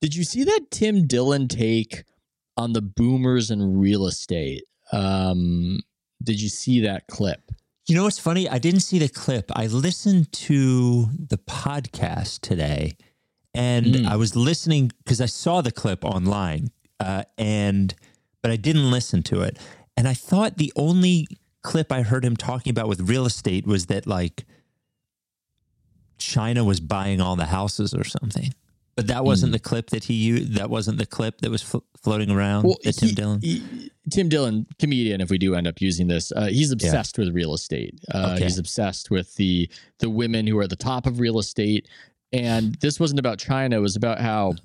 Did you see that Tim Dillon take on the boomers and real estate? Um, did you see that clip? You know what's funny? I didn't see the clip. I listened to the podcast today, and Mm. I was listening because I saw the clip online, uh, and but I didn't listen to it. And I thought the only clip I heard him talking about with real estate was that like China was buying all the houses or something. But that wasn't the clip that he used. That wasn't the clip that was flo- floating around. that Tim he- Dillon. he- Tim Dillon, comedian. If we do end up using this, uh, he's obsessed with real estate. Uh, Okay. He's obsessed with the the women who are at the top of real estate. And this wasn't about China. It was about how it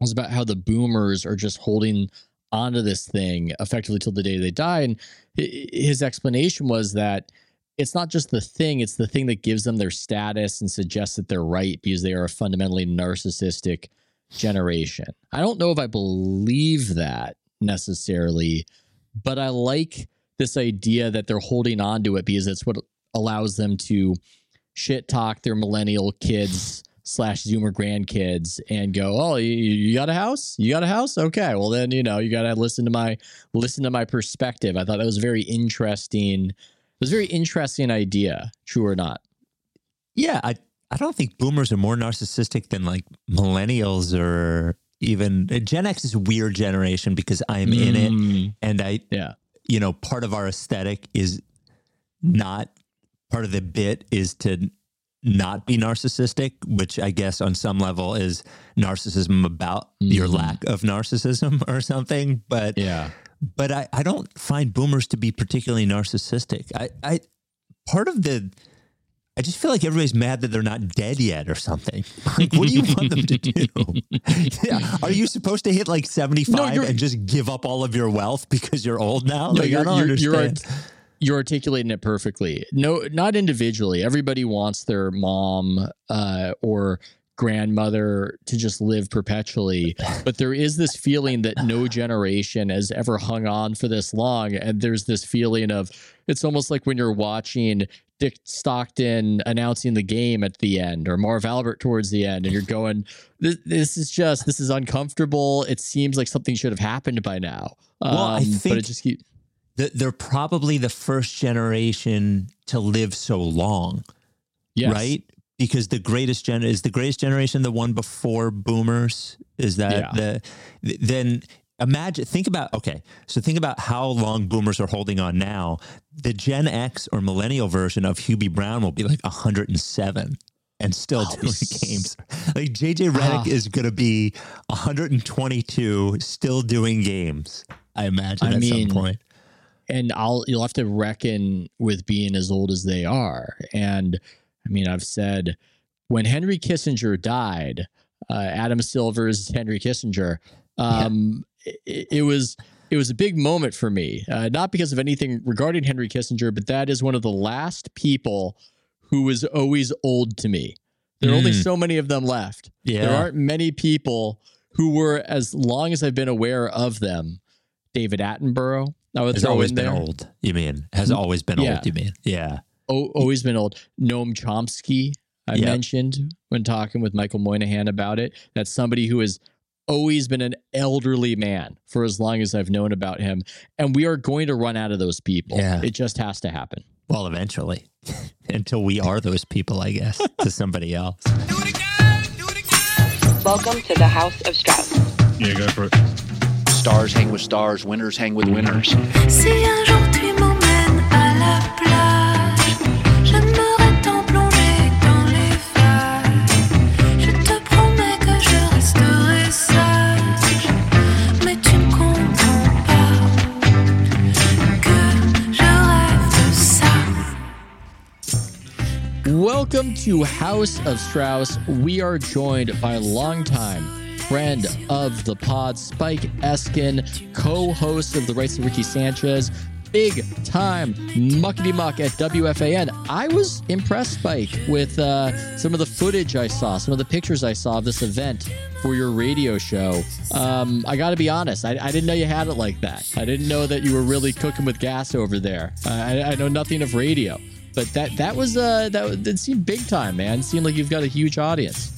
was about how the boomers are just holding onto this thing effectively till the day they die. And his explanation was that it's not just the thing; it's the thing that gives them their status and suggests that they're right because they are a fundamentally narcissistic generation. I don't know if I believe that necessarily, but I like this idea that they're holding on to it because it's what allows them to shit talk their millennial kids slash zoomer grandkids and go oh you, you got a house? You got a house? Okay well then you know you got to listen to my listen to my perspective. I thought that was very interesting was a very interesting idea true or not Yeah, I I don't think boomers are more narcissistic than like millennials or even Gen X is a weird generation because I'm in it Mm, and I yeah you know part of our aesthetic is not part of the bit is to not be narcissistic, which I guess on some level is narcissism about your Mhm. lack of narcissism or something. But yeah but I, I don't find boomers to be particularly narcissistic. I, I part of the I just feel like everybody's mad that they're not dead yet or something. Like, what do you want them to do? yeah. Are you supposed to hit like 75 No, and just give up all of your wealth because you're old now? No, Like, you're, don't you're, you're, you're articulating it perfectly. No, not individually. Everybody wants their mom uh, or grandmother to just live perpetually, but there is this feeling that no generation has ever hung on for this long, and there's this feeling of it's almost like when you're watching Dick Stockton announcing the game at the end, or Marv Albert towards the end, and you're going, "This, this is just this is uncomfortable." It seems like something should have happened by now. Well, I Um, but think- it just keep. They're probably the first generation to live so long, Yes. right? Because the greatest gen is the greatest generation the one before boomers. Is that Yeah. the then imagine think about okay so think about how long boomers are holding on now the gen x or millennial version of hubie brown will be like 107 and still Oh, doing games like jj Redick Ah. is going to be 122 still doing games i imagine I at mean, some point and I'll you'll have to reckon with being as old as they are. And I mean, I've said when Henry Kissinger died, uh, Adam Silver's Henry Kissinger. Um, it, it was it was a big moment for me, uh, not because of anything regarding Henry Kissinger, but that is one of the last people who was always old to me. There are only Mm. so many of them left. yeah There aren't many people who were as long as I've been aware of them. David Attenborough. I would has always been old you mean has always been Yeah. old you mean yeah O- always been old. Noam Chomsky, I Yep. mentioned when talking with Michael Moynihan about it. That's somebody who has always been an elderly man for as long as I've known about him. And we are going to run out of those people. Yeah. It just has to happen. well eventually until we are those people i guess to somebody else Welcome to the House of Strauss. Yeah, go for it. Stars hang with stars, winners hang with winners. Welcome to House of Strauss. We are joined by a longtime friend of the pod, Spike Eskin, co-host of the Rights of Ricky Sanchez, big time muckety muck at WFAN. I was impressed, Spike, with uh, some of the footage I saw, some of the pictures I saw of this event for your radio show. Um, I got to be honest, I, I didn't know you had it like that. I didn't know that you were really cooking with gas over there. I, I know nothing of radio. But that that was uh that, seemed big time, man. It seemed like you've got a huge audience.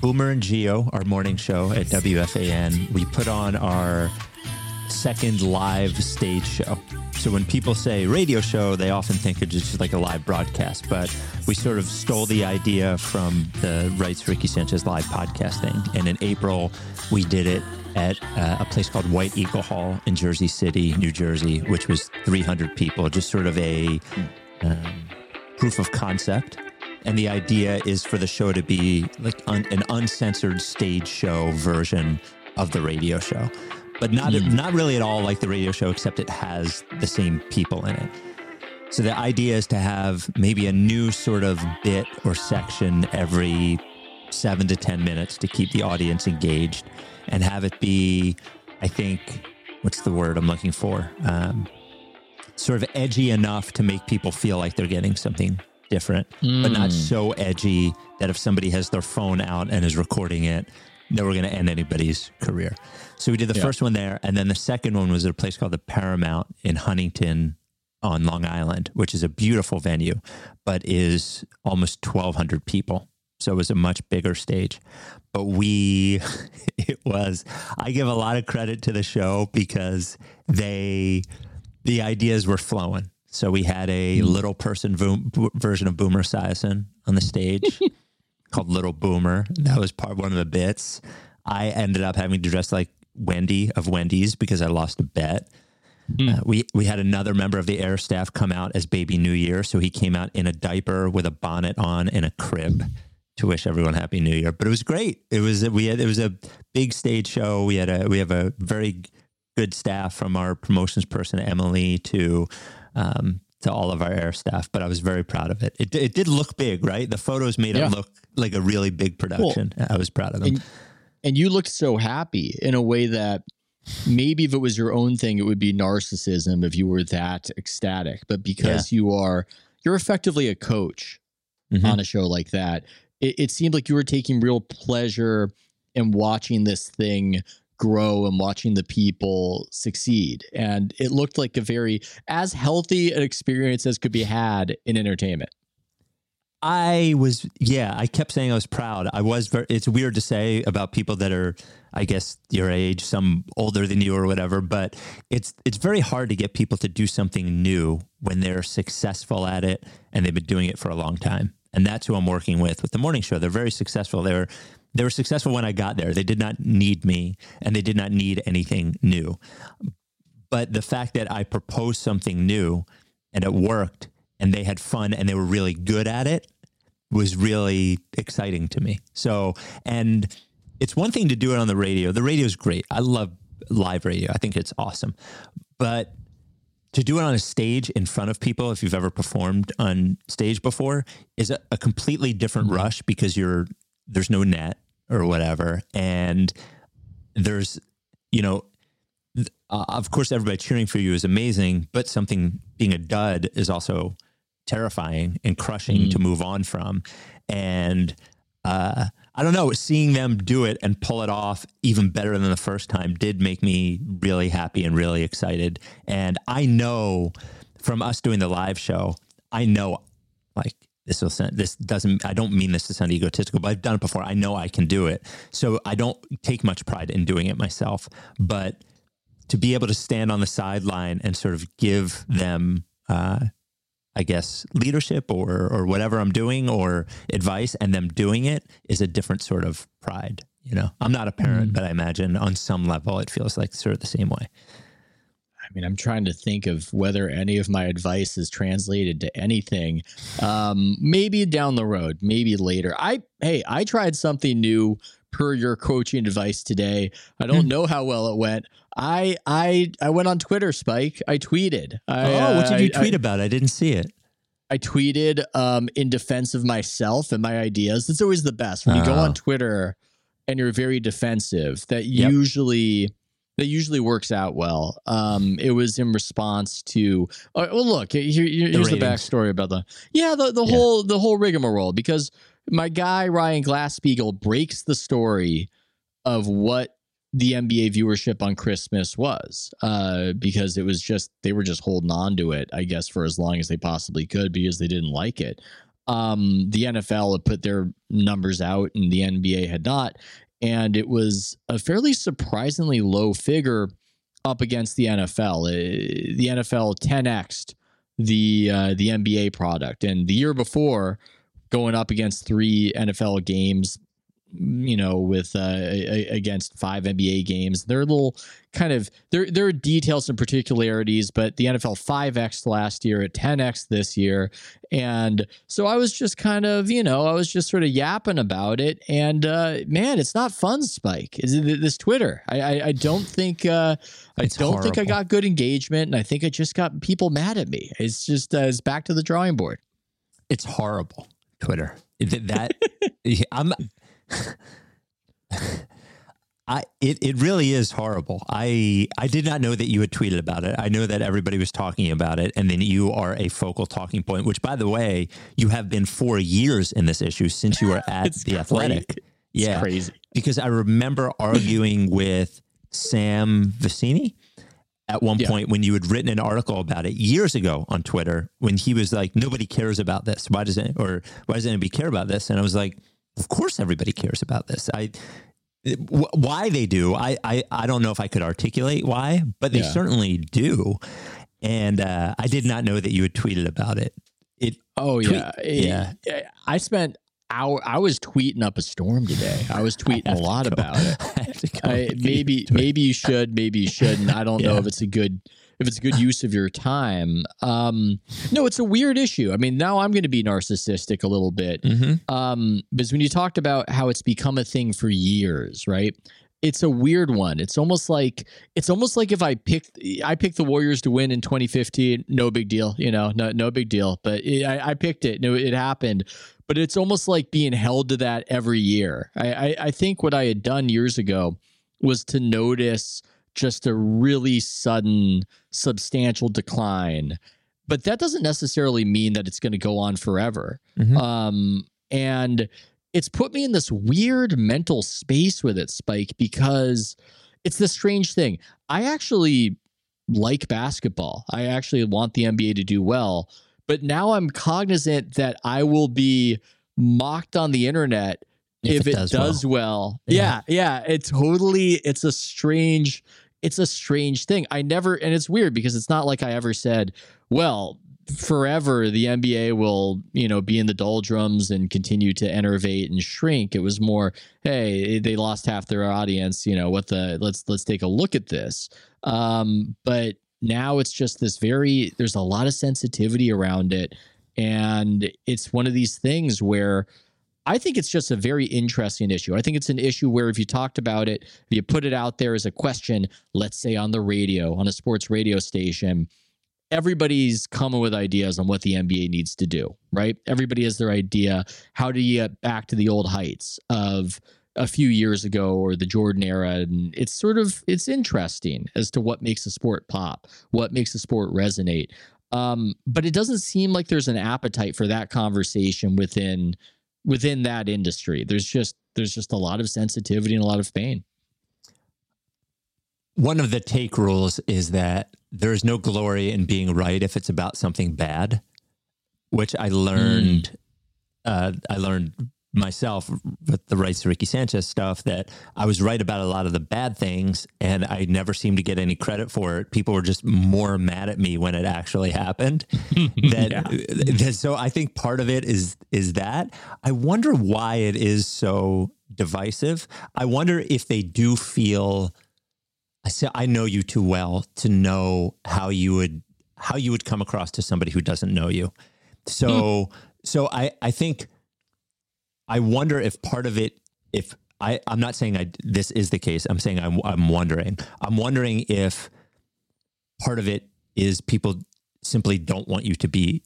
Boomer and Gio, our morning show at WFAN, we put on our second live stage show. So when people say radio show, they often think it's just like a live broadcast, but we sort of stole the idea from the Rights Ricky Sanchez live podcasting. And in April, we did it at uh, a place called White Eagle Hall in Jersey City, New Jersey, which was 300 people, just sort of a um, proof of concept. And the idea is for the show to be like un- an uncensored stage show version of the radio show, but not not really at all like the radio show, except it has the same people in it. So the idea is to have maybe a new sort of bit or section every seven to ten minutes to keep the audience engaged, and have it be, I think, what's the word I'm looking for? Um, sort of edgy enough to make people feel like they're getting something different, but not mm. so edgy that if somebody has their phone out and is recording it, that we're going to end anybody's career. So we did the Yeah. first one there, and then the second one was at a place called the Paramount in Huntington on Long Island, which is a beautiful venue, but is almost 1,200 people. So it was a much bigger stage. But we, it was, I give a lot of credit to the show because they, the ideas were flowing. So we had a little person version of Boomer Esiason on the stage called Little Boomer. That was part one of the bits. I ended up having to dress like Wendy of Wendy's because I lost a bet. Uh, we we had another member of the air staff come out as Baby New Year, so he came out in a diaper with a bonnet on and a crib to wish everyone Happy New Year. But it was great. It was we had it was a big stage show. We had a we have a very good staff from our promotions person Emily to um, to all of our air staff. But I was very proud of it. It it did look big, right? The photos made Yeah. it look like a really big production. I was proud of them. And, and you looked so happy in a way that maybe if it was your own thing, it would be narcissism if you were that ecstatic. But because you are, you're effectively a coach Mhm. on a show like that. It, it seemed like you were taking real pleasure in watching this thing grow and watching the people succeed. And it looked like a very as healthy an experience as could be had in entertainment. I was, yeah, I kept saying I was proud. I was very, it's weird to say about people that are, I guess, your age, some older than you or whatever, but it's, it's very hard to get people to do something new when they're successful at it and they've been doing it for a long time. And that's who I'm working with with the morning show. They're very successful. They were, they were successful when I got there. They did not need me and they did not need anything new. But the fact that I proposed something new and it worked and they had fun and they were really good at it was really exciting to me. So, and it's one thing to do it on the radio. The radio is great. I love live radio. I think it's awesome. But to do it on a stage in front of people, if you've ever performed on stage before, is a, a completely different mm-hmm. rush because you're there's no net or whatever, and there's you know uh, of course everybody cheering for you is amazing, but something being a dud is also terrifying and crushing to move on from. And uh, I don't know, seeing them do it and pull it off even better than the first time did make me really happy and really excited. And I know from us doing the live show, I know like this will sound, this doesn't, I don't mean this to sound egotistical, but I've done it before. I know I can do it. So I don't take much pride in doing it myself, but to be able to stand on the sideline and sort of give them, uh, I guess, leadership or or whatever I'm doing or advice, and them doing it is a different sort of pride. You know, I'm not a parent, but I imagine on some level it feels like sort of the same way. I mean, I'm trying to think of whether any of my advice is translated to anything. Um, maybe down the road, maybe later. I hey, I tried something new per your coaching advice today. I don't know how well it went. I I I went on Twitter, Spike. I tweeted. I, oh, what did you tweet I, about? I didn't see it. I tweeted um, in defense of myself and my ideas. It's always the best when you go on Twitter and you're very defensive. That Yep. usually that usually works out well. Um, it was in response to. Uh, well, look here, here- here's the, ratings. backstory about the yeah the the Yeah. whole the whole rigmarole because my guy Ryan Glasspiegel breaks the story of what the NBA viewership on Christmas was uh, because it was just they were just holding on to it, I guess, for as long as they possibly could because they didn't like it. Um, the NFL had put their numbers out, and the NBA had not, and it was a fairly surprisingly low figure up against the NFL. Uh, the NFL 10xed the uh, the NBA product, and the year before, going up against three NFL games, you know, with uh, a- against five NBA games, they're a little kind of there. There are details and particularities, but the NFL 5x last year at 10x this year, and so I was just kind of you know I was just sort of yapping about it, and uh, man, it's not fun. Spike is it this Twitter? I I, I don't think. Uh, I It's don't think I got good engagement, and I think I just got people mad at me. It's just uh, it's back to the drawing board. It's horrible. Twitter. Th- That yeah, I'm. I it, it really is horrible. I I did not know that you had tweeted about it. I know that everybody was talking about it, and then you are a focal talking point. Which, by the way, you have been for years in this issue since you were at the Athletic. crazy. It's yeah, crazy. because I remember arguing with Sam Vecenie at one Yeah. point when you had written an article about it years ago on Twitter when he was like, nobody cares about this. Why does it, or why does anybody care about this? And I was like, of course everybody cares about this. I, why they do, I, I, I don't know if I could articulate why, but they Yeah. certainly do. And uh, I did not know that you had tweeted about it. It, Oh Tweet- yeah, yeah. I spent hour. I was tweeting up a storm today. I was tweeting a lot go. about it. I have to go I, maybe maybe you should, maybe you shouldn't. I don't know if it's a good if it's a good use of your time. Um, no, it's a weird issue. I mean, now I'm going to be narcissistic a little bit. Mhm. um, because when you talked about how it's become a thing for years, right? It's a weird one. It's almost like it's almost like if I picked I picked the Warriors to win in 2015, no big deal, you know, no no big deal. But it, I, I picked it, no, it happened. But it's almost like being held to that every year. I, I I think what I had done years ago was to notice just a really sudden, substantial decline. But that doesn't necessarily mean that it's going to go on forever. Mhm. Um, and it's put me in this weird mental space with it, Spike, because it's this strange thing. I actually like basketball. I actually want the NBA to do well. But now I'm cognizant that I will be mocked on the internet if, it, does, well. Yeah. Yeah. yeah, It totally it's a strange it's a strange thing. I never and it's weird because it's not like I ever said, well, forever the NBA will, you know, be in the doldrums and continue to enervate and shrink. It was more, hey, they lost half their audience, you know, what the let's let's take a look at this. Um, but now it's just this very there's a lot of sensitivity around it and it's one of these things where I think it's just a very interesting issue. I think it's an issue where if you talked about it, if you put it out there as a question, let's say on the radio, on a sports radio station, everybody's coming with ideas on what the NBA needs to do, right? Everybody has their idea. How do you get back to the old heights of a few years ago or the Jordan era? And it's sort of it's interesting as to what makes a sport pop, what makes a sport resonate. Um, but it doesn't seem like there's an appetite for that conversation within within that industry. There's just there's just a lot of sensitivity and a lot of pain. One of the take rules is that there is no glory in being right if it's about something bad, which I learned. Uh, I learned myself with the rights to Ricky Sanchez stuff that I was right about a lot of the bad things, and I never seemed to get any credit for it. People were just more mad at me when it actually happened. that, that- so I think part of it is is that I wonder why it is so divisive. I wonder if they do feel. I say I know you too well to know how you would how you would come across to somebody who doesn't know you. So hmm. so I I think I wonder if part of it if I I'm not saying I this is the case. I'm saying I'm I'm wondering. I'm wondering if part of it is people simply don't want you to be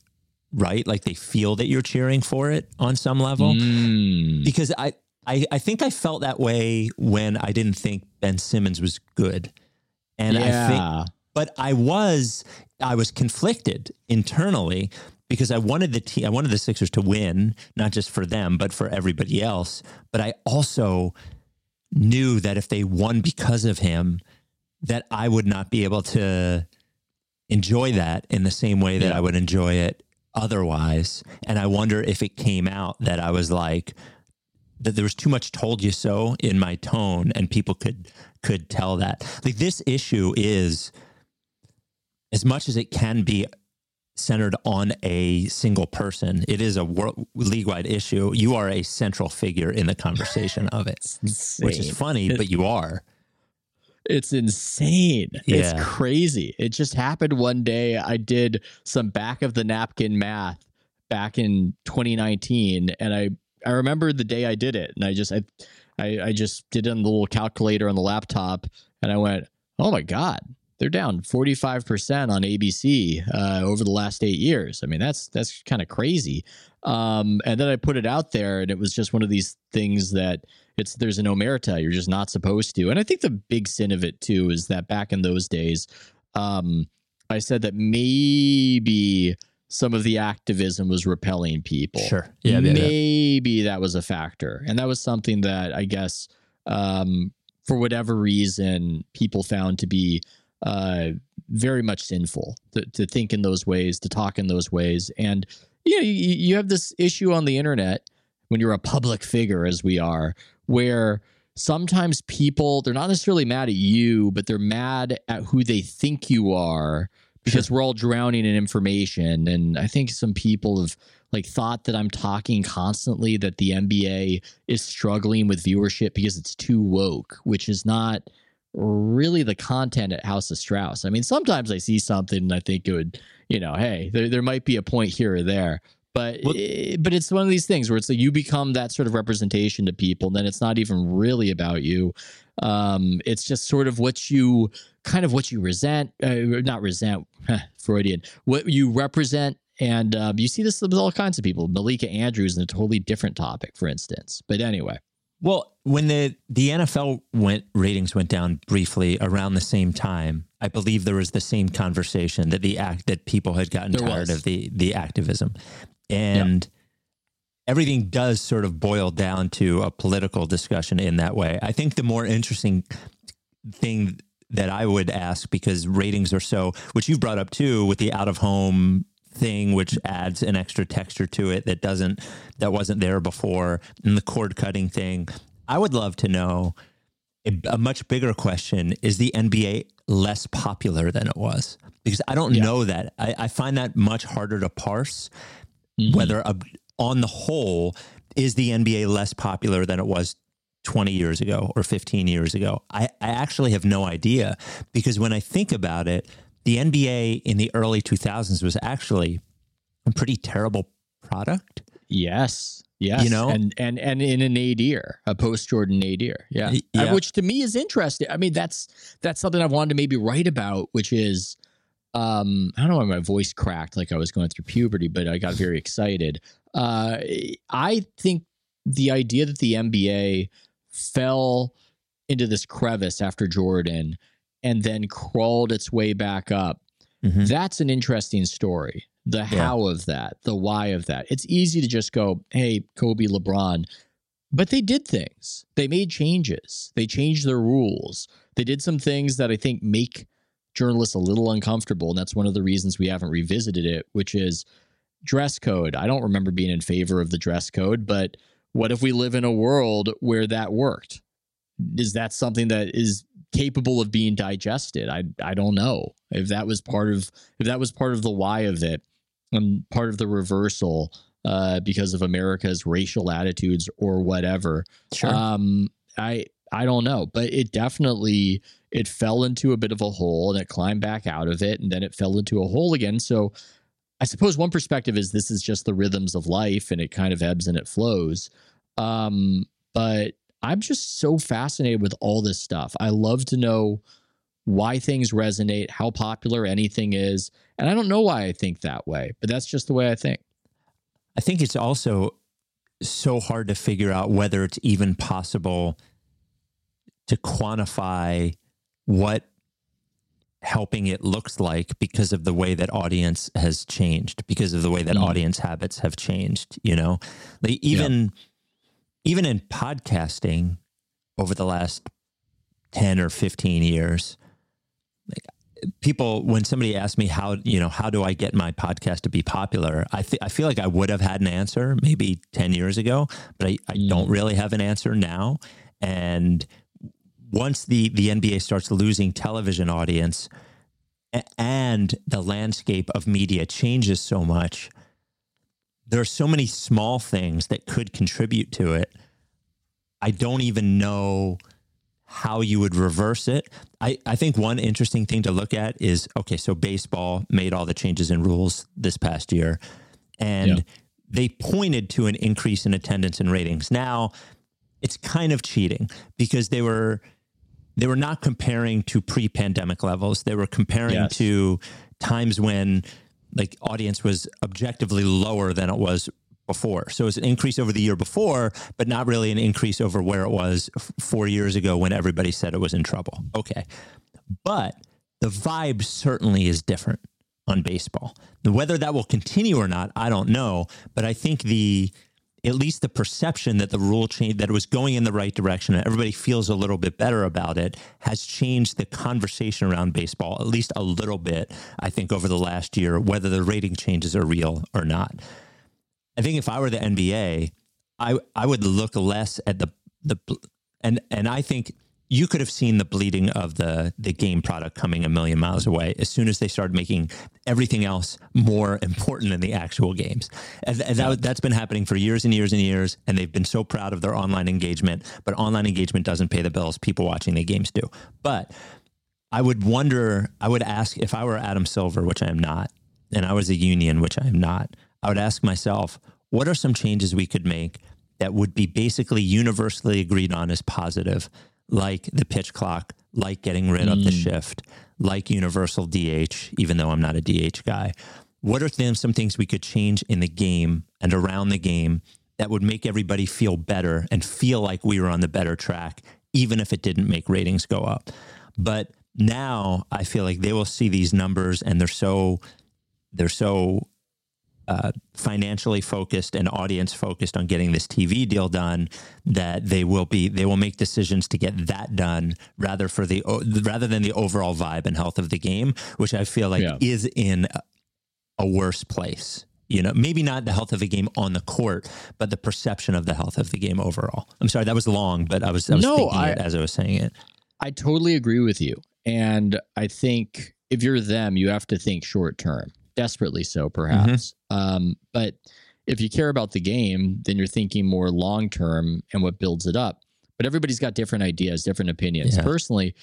right like they feel that you're cheering for it on some level Mm. because I, I I think I felt that way when I didn't think Ben Simmons was good, and I think, but I was I was conflicted internally because I wanted the team, I wanted the Sixers to win, not just for them, but for everybody else. But I also knew that if they won because of him, that I would not be able to enjoy that in the same way that Yeah. I would enjoy it otherwise. And I wonder if it came out that I was like, that there was too much told you so in my tone and people could could tell that like this issue is as much as it can be centered on a single person it is a world league-wide issue you are a central figure in the conversation of it which is funny It- but you are It's insane. Yeah. It's crazy. It just happened one day. I did some back of the napkin math back in 2019, and I I remember the day I did it, and I just I I, I just did it on the little calculator on the laptop, and I went, oh my god, they're down 45 percent on ABC uh, over the last eight years. I mean, that's that's kind of crazy. Um, and then I put it out there, and it was just one of these things that it's there's an omerta you're just not supposed to and i think the big sin of it too is that back in those days um i said that maybe some of the activism was repelling people sure yeah, yeah, yeah. maybe that was a factor and that was something that i guess um for whatever reason people found to be uh very much sinful to, to think in those ways to talk in those ways. And you know you, you have this issue on the internet when you're a public figure as we are where sometimes people they're not necessarily mad at you but they're mad at who they think you are because we're all drowning in information. And i think some people have like thought that i'm talking constantly that the nba is struggling with viewership because it's too woke which is not really the content at house of strauss. I mean sometimes i see something and i think it would you know hey there, there might be a point here or there. But Well- eh, but it's one of these things where it's like you become that sort of representation to people and then it's not even really about you. Um it's just sort of what you kind of what you resent uh, not resent freudian what you represent. And um, you see this with all kinds of people. Malika andrews in a totally different topic for instance. But anyway Well, when the the NFL went ratings went down briefly around the same time, I believe there was the same conversation that the act that people had gotten There tired was. of the the activism, and everything does sort of boil down to a political discussion in that way. I think the more interesting thing that I would ask because ratings are so, which you've brought up too, with the out of home thing, which adds an extra texture to it that doesn't that wasn't there before, and the cord cutting thing. I would love to know a, a much bigger question: Is the NBA less popular than it was? Because I don't Yeah. know that. I, I find that much harder to parse. Mhm. Whether uh, on the whole is the NBA less popular than it was 20 years ago or 15 years ago? I, I actually have no idea because when I think about it, the NBA in the early 2000s was actually a pretty terrible product. Yes. Yes. You know? and and and in a nadir, a post Jordan nadir. Yeah. Yeah. Which to me is interesting. I mean, that's that's something I've wanted to maybe write about, which is um, I don't know why my voice cracked like I was going through puberty, but I got very excited. Uh, I think the idea that the NBA fell into this crevice after Jordan and then crawled its way back up Mhm. that's an interesting story. The how of that, the why of that. It's easy to just go, hey, Kobe, LeBron. But they did things. They made changes. They changed their rules. They did some things that I think make journalists a little uncomfortable. And that's one of the reasons we haven't revisited it, which is dress code. I don't remember being in favor of the dress code, but what if we live in a world where that worked? Is that something that is capable of being digested? I I don't know if that was part of if that was part of the why of it and part of the reversal uh, because of America's racial attitudes or whatever. Sure. Um, I I don't know, but it definitely it fell into a bit of a hole and it climbed back out of it, and then it fell into a hole again. So I suppose one perspective is this is just the rhythms of life, and it kind of ebbs and it flows. Um, but I'm just so fascinated with all this stuff. I love to know why things resonate, how popular anything is, and I don't know why I think that way, but that's just the way I think. I think it's also so hard to figure out whether it's even possible to quantify what helping it looks like because of the way that audience has changed because of the way that Mm. audience habits have changed you know like even even in podcasting over the last 10 or 15 years people when somebody asks me how you know how do I get my podcast to be popular, I th- I feel like I would have had an answer maybe ten years ago, but I, I don't mm. really have an answer now. And once the the NBA starts losing television audience, a- and the landscape of media changes so much, there are so many small things that could contribute to it. I don't even know how you would reverse it. I, I think one interesting thing to look at is okay, so baseball made all the changes in rules this past year, and Yeah. they pointed to an increase in attendance and ratings. Now, it's kind of cheating because they were they were not comparing to pre-pandemic levels. They were comparing Yes. to times when like audience was objectively lower than it was before. So it was an increase over the year before, but not really an increase over where it was f- four years ago when everybody said it was in trouble. Okay. But the vibe certainly is different on baseball. Whether that will continue or not, I don't know. But I think the at least the perception that the rule change that it was going in the right direction and everybody feels a little bit better about it has changed the conversation around baseball at least a little bit i think over the last year whether the rating changes are real or not. I think if i were the nba i i would look less at the the and and i think you could have seen the bleeding of the the game product coming a million miles away as soon as they started making everything else more important than the actual games. And, and that, that's been happening for years and years and years. And they've been so proud of their online engagement, but online engagement doesn't pay the bills. People watching the games do. But I would wonder, I would ask if I were Adam Silver, which I am not, and I was a union, which I am not, I would ask myself, what are some changes we could make that would be basically universally agreed on as positive, like the pitch clock, like getting rid of the mm. shift, like universal DH, even though I'm not a DH guy? What are them some things we could change in the game and around the game that would make everybody feel better and feel like we were on the better track, even if it didn't make ratings go up? But now I feel like they will see these numbers and they're so they're so uh, financially focused and audience focused on getting this TV deal done that they will be they will make decisions to get that done rather for the rather than the overall vibe and health of the game, which I feel like Yeah. is in a- worse place. You know, maybe not the health of the game on the court, but the perception of the health of the game overall. I'm sorry, that was long, but I was I was No, thinking I- it as I was saying it. I totally agree with you. And I think if you're them, you have to think short term, desperately so, perhaps. Um, but if you care about the game, then you're thinking more long term and what builds it up. But everybody's got different ideas, different opinions. Yeah. Personally,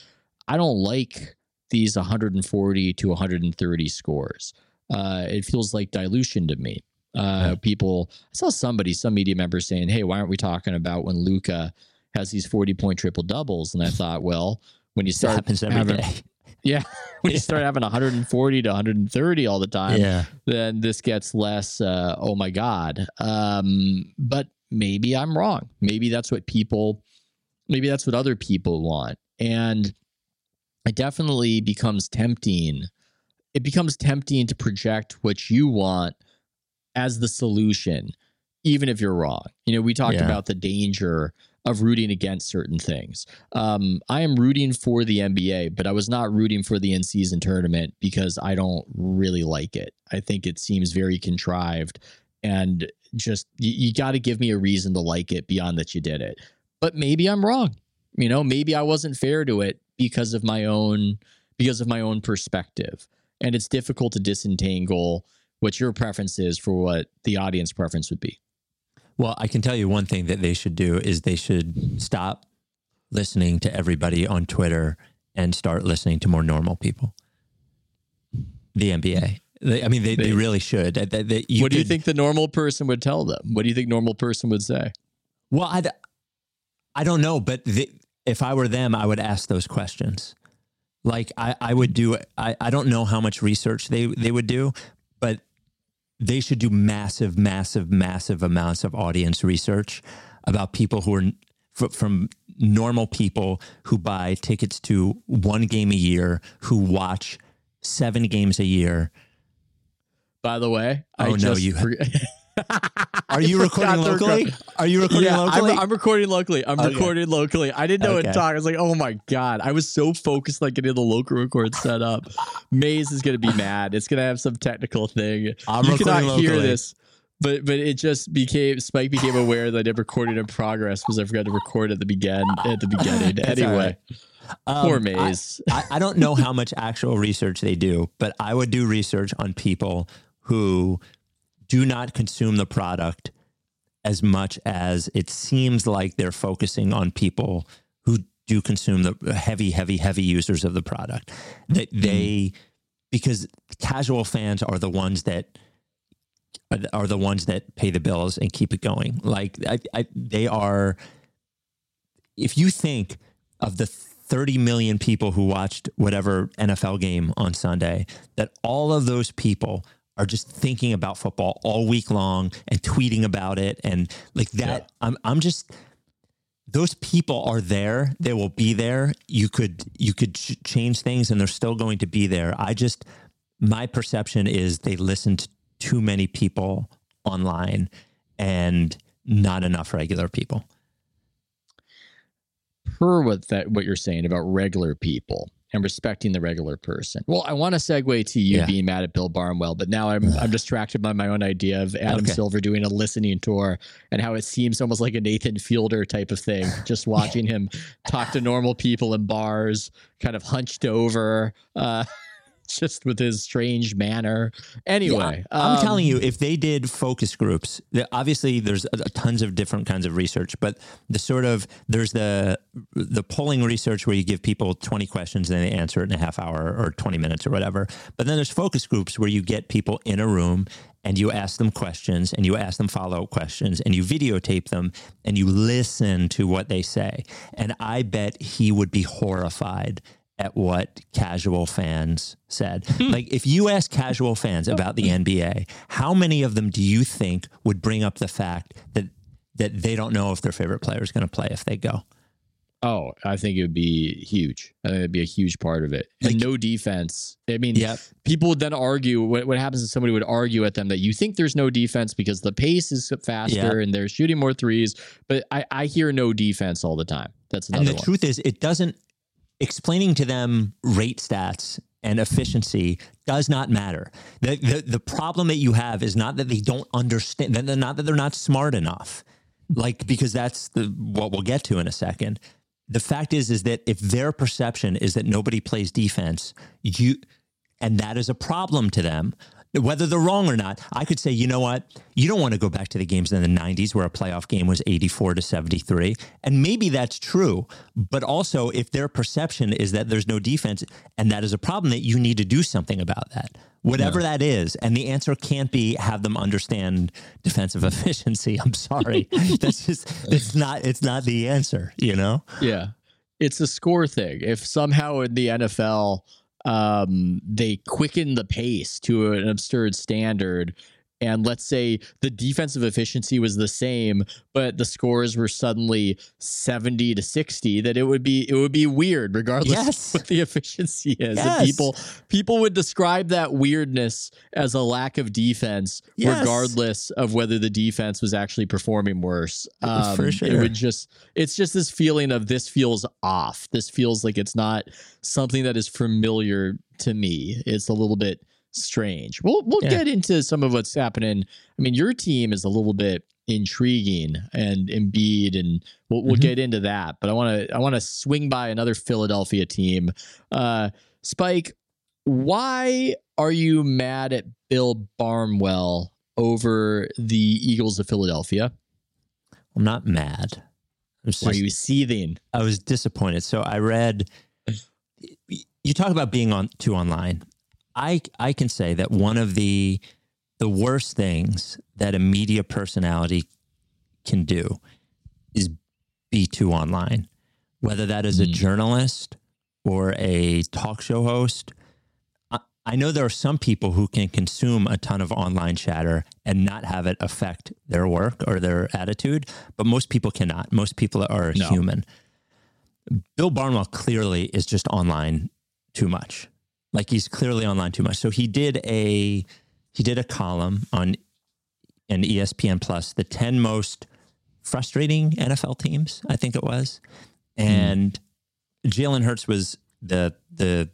I don't like these 140 to 130 scores. Uh, it feels like dilution to me. Uh, People, I saw somebody, some media member saying, "Hey, why aren't we talking about when Luka has these 40 point triple doubles?" And I thought, well, when you That start happens every having, day. Yeah, when you start having 140 to 130 all the time, Yeah. then this gets less. Uh, oh my god! Um, but maybe I'm wrong. Maybe that's what people, maybe that's what other people want, and it definitely becomes tempting. It becomes tempting to project what you want as the solution, even if you're wrong. You know, we talked Yeah. about the danger of rooting against certain things. Um, I am rooting for the NBA, but I was not rooting for the in season tournament because I don't really like it. I think it seems very contrived and just you, you got to give me a reason to like it beyond that you did it. But maybe I'm wrong. You know, maybe I wasn't fair to it because of my own because of my own perspective. And it's difficult to disentangle what your preference is for what the audience preference would be. Well, I can tell you one thing that they should do is they should stop listening to everybody on Twitter and start listening to more normal people. The NBA. They, I mean, they, they, They- really should. That what do you think the normal person would tell them? What do you think normal person would say? Well, I, I don't know, but the, if I were them, I would ask those questions. Like I, I would do. I, I don't know how much research they they would do, but they should do massive, massive, massive amounts of audience research about people who are f- from normal people who buy tickets to one game a year, who watch seven games a year. By the way, I Oh, no, just you- for- Are you recording locally? record. Are you recording yeah, locally? I'm, I'm recording locally. I'm Okay. recording locally. I didn't know what Okay. to talk. I was like, oh my god, I was so focused like getting the local record set up. Maze is gonna be mad. It's gonna have some technical thing. I'm you cannot hear locally. this. But but it just became Spike became aware that I did recording in progress because I forgot to record at the begin at the beginning. Anyway, Um, poor I- Maze. I, I don't know how much actual research they do, but I would do research on people who do not consume the product as much as it seems like they're focusing on people who do consume the heavy, heavy, heavy users of the product. That hmm. they, because casual fans are the ones that are the, are the ones that pay the bills and keep it going. Like I, I, they are. If you think of the 30 million people who watched whatever NFL game on Sunday, that all of those people are just thinking about football all week long and tweeting about it and like that. I'm I'm just those people are there. They will be there. You could you could ch- change things and they're still going to be there. I just my perception is they listen to too many people online and not enough regular people. per what that what you're saying about regular people and respecting the regular person. Well, I want to segue to you Yeah. being mad at Bill Barnwell, but now I'm I'm distracted by my own idea of Adam Okay. Silver doing a listening tour and how it seems almost like a Nathan Fielder type of thing. Just watching him talk to normal people in bars, kind of hunched over, uh, just with his strange manner. Anyway, I'm um, telling you, if they did focus groups, obviously there's a- tons of different kinds of research, but the sort of there's the the polling research where you give people 20 questions and they answer it in a half hour or 20 minutes or whatever. But then there's focus groups where you get people in a room and you ask them questions and you ask them follow up questions and you videotape them and you listen to what they say. And I bet he would be horrified at what casual fans said. Hmm. like, if you ask casual fans about the hmm. NBA, how many of them do you think would bring up the fact that that they don't know if their favorite player is going to play if they go? Oh, I think it would be huge. I think it'd be a huge part of it. Like- and no defense. I mean, Yep. people would then argue. What, what happens is somebody would argue at them that you think there's no defense because the pace is faster Yep. and they're shooting more threes. But I, I hear no defense all the time. That's another And the one. truth is, it doesn't explaining to them rate stats and efficiency does not matter. The, the the problem that you have is not that they don't understand, that not that they're not smart enough. Like because that's the what we'll get to in a second. The fact is is that if their perception is that nobody plays defense, you and that is a problem to them. Whether they're wrong or not, I could say, you know what? You don't want to go back to the games in the 90s where a playoff game was 84 to 73. And maybe that's true. But also, if their perception is that there's no defense and that is a problem, that you need to do something about that, whatever that is. And the answer can't be have them understand defensive efficiency. I'm sorry. that's just, it's not, it's not the answer, you know? Yeah. It's a score thing. If somehow in the NFL um, they quicken the pace to an absurd standard, and let's say the defensive efficiency was the same, but the scores were suddenly 70 to 60, that it would be it would be weird regardless Yes. of what the efficiency is. And Yes. people people would describe that weirdness as a lack of defense, Yes. regardless of whether the defense was actually performing worse. Um, For It sure. would just it's just this feeling of this feels off. This feels like it's not something that is familiar to me. It's a little bit strange. We'll we'll Yeah. get into some of what's happening. I mean, your team is a little bit intriguing and Embiid, and we'll we'll Mhm. get into that. But I want to I want to swing by another Philadelphia team. Uh, Spike, why are you mad at Bill Barnwell over the Eagles of Philadelphia? I'm not mad. I was Why are you seething? I was disappointed. So I read you talk about being on too online. I I can say that one of the the worst things that a media personality can do is be too online. Whether that is a Mm. journalist or a talk show host. I, I know there are some people who can consume a ton of online chatter and not have it affect their work or their attitude, but most people cannot. Most people are No. human. Bill Barnwell clearly is just online too much. Like he's clearly online too much. So he did a he did a column on and E ESPN Plus the 10 most frustrating NFL teams, I think it was. And Jalen Hurts was the the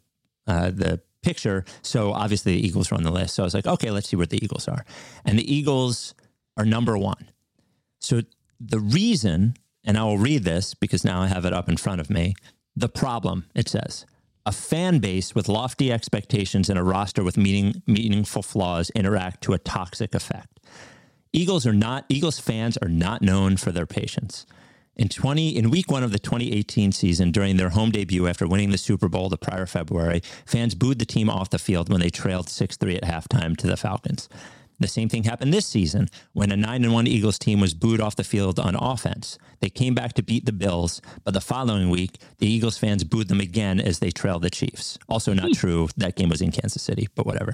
uh, the picture. So obviously the Eagles were on the list. So I was like, okay, let's see where the Eagles are. And the Eagles are number one. So the reason, and I will read this because now I have it up in front of me. The problem, it says, a fan base with lofty expectations and a roster with meaning, meaningful flaws interact to a toxic effect. Eagles are not Eagles fans are not known for their patience. In 20 in week 1 of the 2018 season during their home debut after winning the Super Bowl the prior February, fans booed the team off the field when they trailed 6-3 at halftime to the Falcons. The same thing happened this season when a 9 and 1 Eagles team was booed off the field on offense. They came back to beat the Bills, but the following week, the Eagles fans booed them again as they trailed the Chiefs. Also not hmm. true. That game was in Kansas City, but whatever.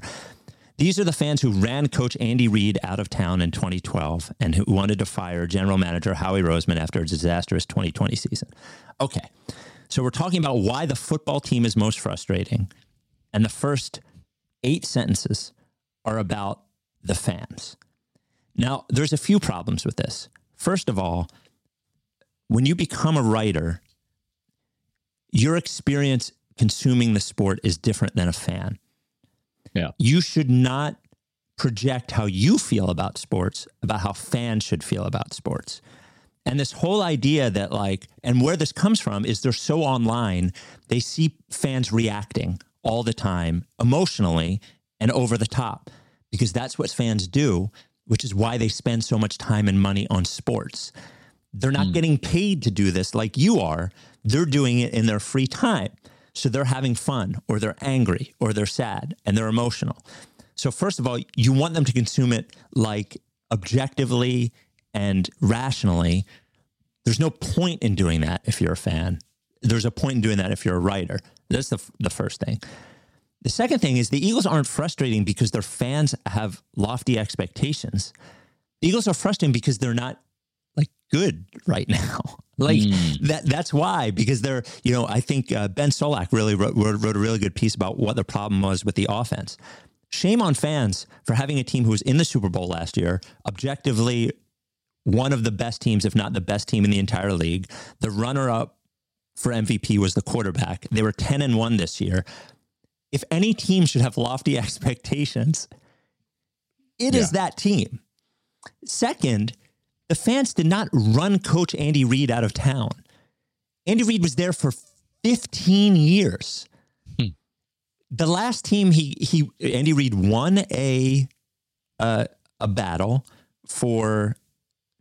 These are the fans who ran coach Andy Reid out of town in 2012 and who wanted to fire general manager Howie Roseman after a disastrous 2020 season. Okay. So we're talking about why the football team is most frustrating. And the first eight sentences are about the fans. Now, there's a few problems with this. First of all, when you become a writer, your experience consuming the sport is different than a fan. Yeah. You should not project how you feel about sports about how fans should feel about sports. And this whole idea that like and where this comes from is they're so online, they see fans reacting all the time emotionally and over the top because that's what fans do, which is why they spend so much time and money on sports. They're not hmm. getting paid to do this like you are. They're doing it in their free time. So they're having fun or they're angry or they're sad and they're emotional. So, first of all, you want them to consume it like objectively and rationally. There's no point in doing that if you're a fan. There's a point in doing that if you're a writer. That's the, the first thing. The second thing is the Eagles aren't frustrating because their fans have lofty expectations. The Eagles are frustrating because they're not like good right now. Like that. That's why because they're you know I think uh, Ben Solak really wrote, wrote, wrote a really good piece about what the problem was with the offense. Shame on fans for having a team who was in the Super Bowl last year, objectively one of the best teams, if not the best team in the entire league. The runner up for MVP was the quarterback. They were 10 and 1 this year. If any team should have lofty expectations, it is that team. Second, the fans did not run coach Andy Reid out of town. Andy Reid was there for 15 years. The last team he he Andy Reid won a uh, a battle for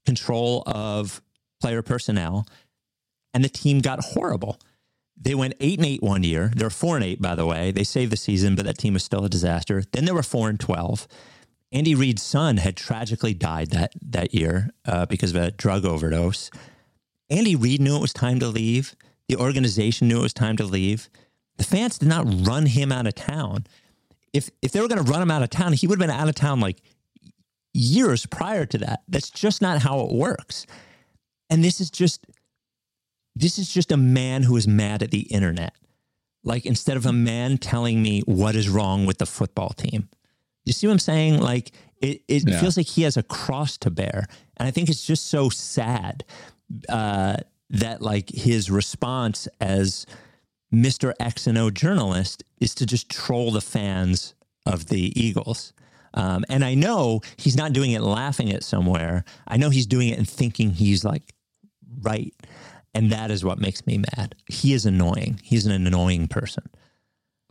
control of player personnel, and the team got horrible. They went eight and eight one year. They're four and eight, by the way. They saved the season, but that team was still a disaster. Then they were four and twelve. Andy Reid's son had tragically died that that year uh, because of a drug overdose. Andy Reid knew it was time to leave. The organization knew it was time to leave. The fans did not run him out of town. If if they were going to run him out of town, he would have been out of town like years prior to that. That's just not how it works. And this is just this is just a man who is mad at the internet. Like instead of a man telling me what is wrong with the football team. You see what I'm saying? Like it, it Yeah. feels like he has a cross to bear. And I think it's just so sad uh, that like his response as Mr. X and O journalist is to just troll the fans of the Eagles. Um, and I know he's not doing it laughing at somewhere. I know he's doing it and thinking he's like right. And that is what makes me mad. He is annoying. He's an annoying person.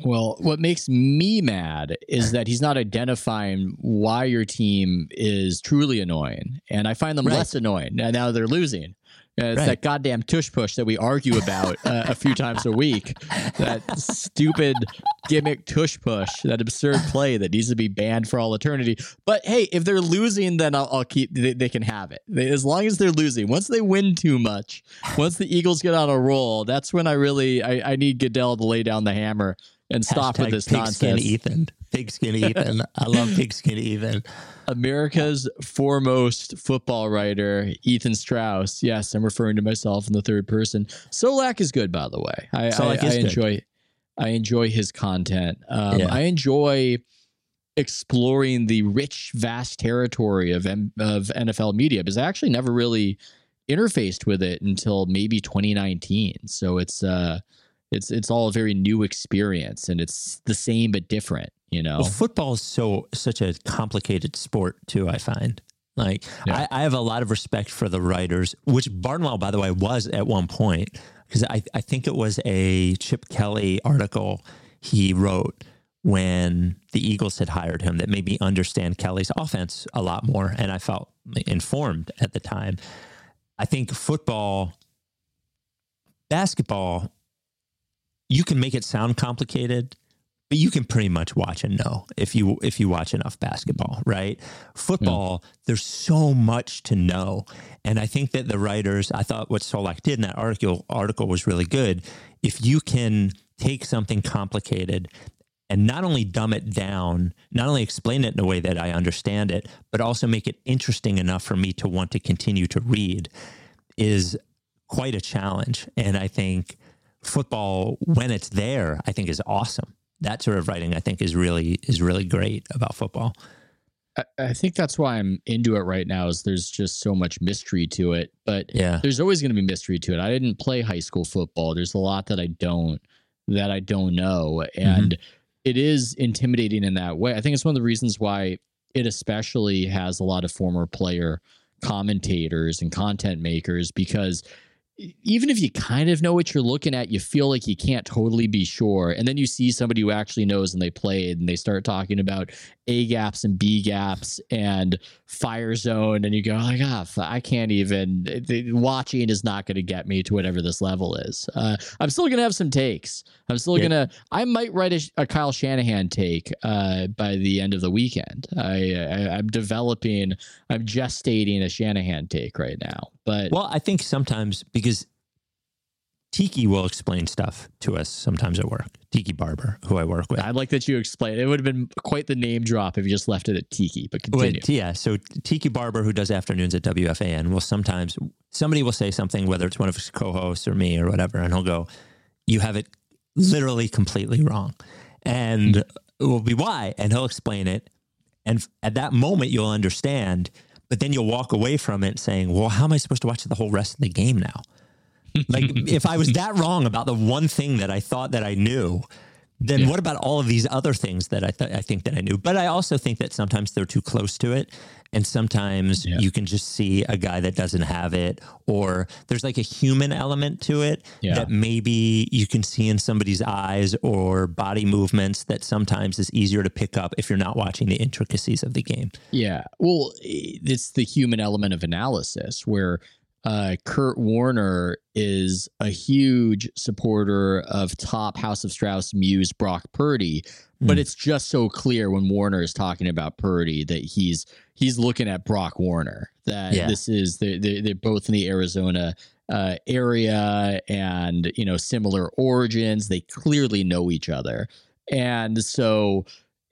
Well, what makes me mad is that he's not identifying why your team is truly annoying. And I find them Right. less annoying now, now they're losing. Uh, it's Right. that goddamn tush push that we argue about uh, a few times a week. That stupid gimmick tush push, that absurd play that needs to be banned for all eternity. But hey, if they're losing, then I'll, I'll keep. They, they can have it They- as long as they're losing. Once they win too much, once the Eagles get on a roll, that's when I really I, I need Goodell to lay down the hammer and stop with this pigskin nonsense. Ethan. Pigskin Ethan. I love pigskin Ethan. America's foremost football writer, Ethan Strauss. Yes, I'm referring to myself in the third person. Solak is good, by the way. I, I, I good. enjoy. I enjoy his content. Um, Yeah. I enjoy exploring the rich, vast territory of M- of NFL media because I actually never really interfaced with it until maybe 2019. So it's uh it's it's all a very new experience and it's the same but different, you know. Well, football is so such a complicated sport too. I find like Yeah. I, I have a lot of respect for the writers, which Barnwell, by the way, was at one point because I I think it was a Chip Kelly article he wrote when the Eagles had hired him that made me understand Kelly's offense a lot more, and I felt informed at the time. I think football, basketball, you can make it sound complicated, but you can pretty much watch and know if you if you watch enough basketball, right? Football, there's so much to know, and I think that the writers, I thought what Solak did in that article article was really good. If you can take something complicated and not only dumb it down, not only explain it in a way that I understand it, but also make it interesting enough for me to want to continue to read, is quite a challenge. And I think football, when it's there, I think is awesome. That sort of writing, I think, is really is really great about football. I, I think that's why I'm into it right now is there's just so much mystery to it. But Yeah, there's always going to be mystery to it. I didn't play high school football. There's a lot that I don't that I don't know, mm-hmm. and it is intimidating in that way. I think it's one of the reasons why it especially has a lot of former player commentators and content makers because even if you kind of know what you're looking at, you feel like you can't totally be sure. And then you see somebody who actually knows and they played and they start talking about A gaps and B gaps and fire zone. And you go, like, ah, I can't even, the, watching is not going to get me to whatever this level is. Uh, I'm still going to have some takes. I'm still Yeah. going to, I might write a, a Kyle Shanahan take uh, by the end of the weekend. I, I, I'm developing, I'm gestating a Shanahan take right now. But Well, I think sometimes because Tiki will explain stuff to us sometimes at work. Tiki Barber, who I work with. I like that you explained. It would have been quite the name drop if you just left it at Tiki. But continue. Wait, yeah. So Tiki Barber, who does afternoons at WFAN, will sometimes somebody will say something, whether it's one of his co-hosts or me or whatever, and he'll go, "You have it literally completely wrong," and it will be why, and he'll explain it, and at that moment you'll understand, but then you'll walk away from it saying, "Well, how am I supposed to watch the whole rest of the game now?" Like if I was that wrong about the one thing that I thought that I knew, then what about all of these other things that I th- I think that I knew? But I also think that sometimes they're too close to it, and sometimes Yeah. you can just see a guy that doesn't have it, or there's like a human element to it Yeah. that maybe you can see in somebody's eyes or body movements that sometimes is easier to pick up if you're not watching the intricacies of the game. Yeah. Well, it's the human element of analysis where uh, Kurt Warner is a huge supporter of top House of Strauss muse Brock Purdy, but Mm. it's just so clear when Warner is talking about Purdy that he's he's looking at Brock Warner. That Yeah. this is they're, they're, they're both in the Arizona uh, area and you know similar origins. They clearly know each other, and so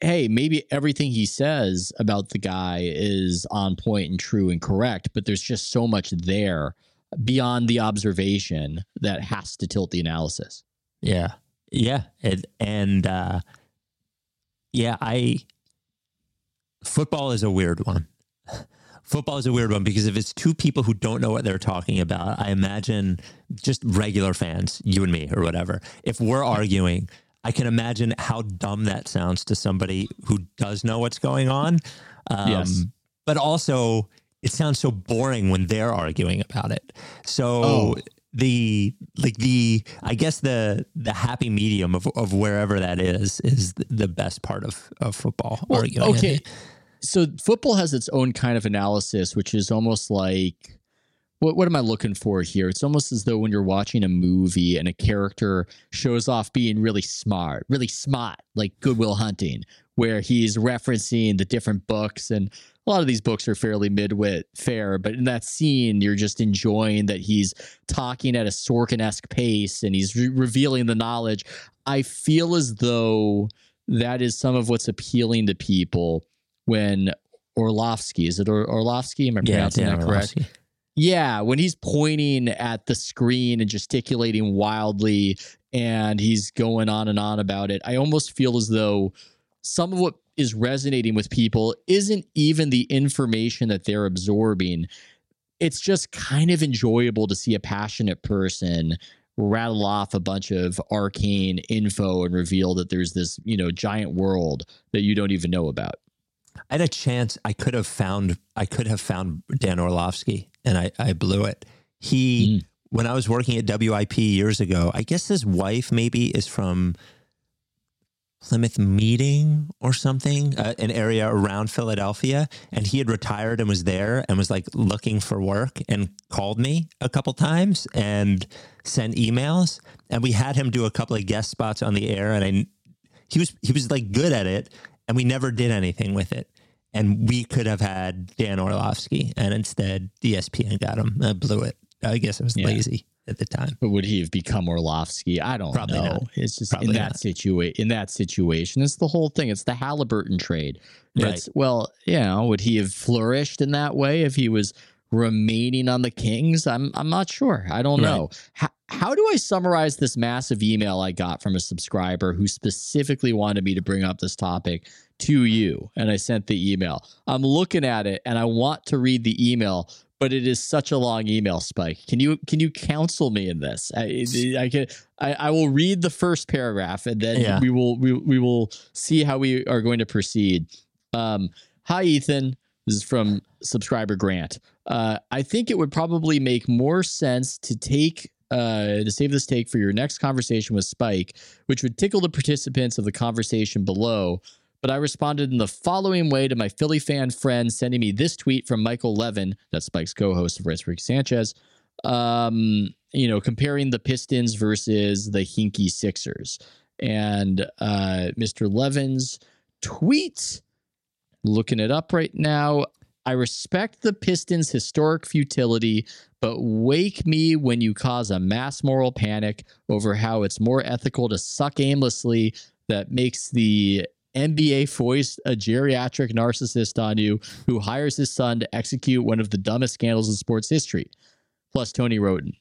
hey, maybe everything he says about the guy is on point and true and correct, but there's just so much there beyond the observation that has to tilt the analysis. Yeah. Yeah. And, and uh, yeah, I, football is a weird one. Football is a weird one because if it's two people who don't know what they're talking about, I imagine just regular fans, you and me or whatever, if we're arguing, I can imagine how dumb that sounds to somebody who does know what's going on. Um, Yes. But also, it sounds so boring when they're arguing about it. So Oh. the like the I guess the the happy medium of, of wherever that is is the- best part of of football. Well, okay. So football has its own kind of analysis, which is almost like what what am I looking for here? It's almost as though when you're watching a movie and a character shows off being really smart, really smart, like Good Will Hunting, where he's referencing the different books and a lot of these books are fairly midwit fair, but in that scene, you're just enjoying that he's talking at a Sorkin esque pace and he's re- revealing the knowledge. I feel as though that is some of what's appealing to people when Orlovsky is it or- Orlovsky? Am I pronouncing Dan that correct? Orlovsky. Yeah, when he's pointing at the screen and gesticulating wildly and he's going on and on about it, I almost feel as though some of what is resonating with people isn't even the information that they're absorbing. It's just kind of enjoyable to see a passionate person rattle off a bunch of arcane info and reveal that there's this, you know, giant world that you don't even know about. I had a chance. I could have found. I could have found Dan Orlovsky, and I, I blew it. He, when I was working at WIP years ago, I guess his wife maybe is from Plymouth Meeting or something, uh, an area around Philadelphia, and he had retired and was there and was like looking for work and called me a couple times and sent emails, and we had him do a couple of guest spots on the air, and I, he was he was like good at it, and we never did anything with it. And we could have had Dan Orlovsky, and instead ESPN got him. I blew it. I guess I was Yeah. lazy at the time. But would he have become Orlovsky? I don't Probably know. not. It's just Probably in that situation. In that situation, it's the whole thing. It's the Halliburton trade. Right. It's well, you know, would he have flourished in that way if he was remaining on the Kings? I'm I'm not sure. I don't Right. know. How, how do I summarize this massive email I got from a subscriber who specifically wanted me to bring up this topic to you? And I sent the email. I'm looking at it and I want to read the email, but it is such a long email spike. Can you can you counsel me in this? I I can I, I will read the first paragraph and then Yeah. we will we, we will see how we are going to proceed. Um, hi Ethan. This is from subscriber Grant. Uh, I think it would probably make more sense to take uh, to save this take for your next conversation with Spike, which would tickle the participants of the conversation below. But I responded in the following way to my Philly fan friend sending me this tweet from Michael Levin, that's Spike's co-host of Race Ricky Sanchez. Um, you know, comparing the Pistons versus the Hinkie Sixers. And uh, Mr. Levin's tweet, looking it up right now. I respect the Pistons' historic futility, but wake me when you cause a mass moral panic over how it's more ethical to suck aimlessly that makes the NBA foist a geriatric narcissist on you who hires his son to execute one of the dumbest scandals in sports history. Plus Tony Wroten.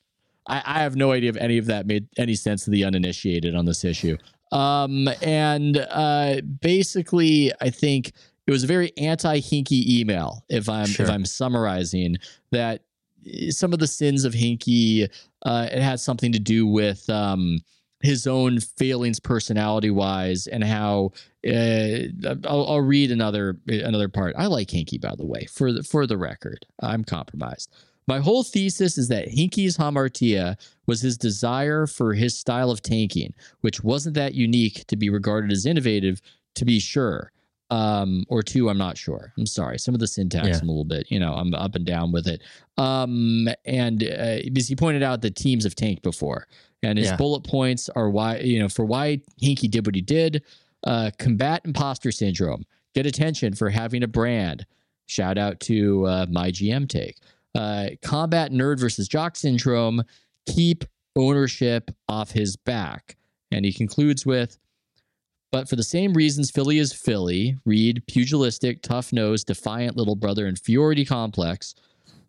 I, I have no idea if any of that made any sense to the uninitiated on this issue. Um, and uh, basically, I think it was a very anti-Hinkie email. If I'm Sure. if I'm summarizing that, eh, some of the sins of Hinkie, uh, it had something to do with um, his own failings, personality-wise, and how. Uh, I'll, I'll read another another part. I like Hinkie, by the way. For the for the record, I'm compromised. My whole thesis is that Hinkie's hamartia was his desire for his style of tanking, which wasn't that unique to be regarded as innovative, to be sure. Um, or two, I'm not sure. I'm sorry. Some of the syntax, Yeah. I'm a little bit, you know, I'm up and down with it. Um, and uh, because he pointed out that teams have tanked before, and his Yeah. bullet points are why, you know, for why Hinkie did what he did. Uh, combat imposter syndrome. Get attention for having a brand. Shout out to uh, my GM take uh, combat nerd versus jock syndrome, keep ownership off his back. And he concludes with, but for the same reasons Philly is Philly, read pugilistic, tough nosed, defiant little brother, and inferiority complex.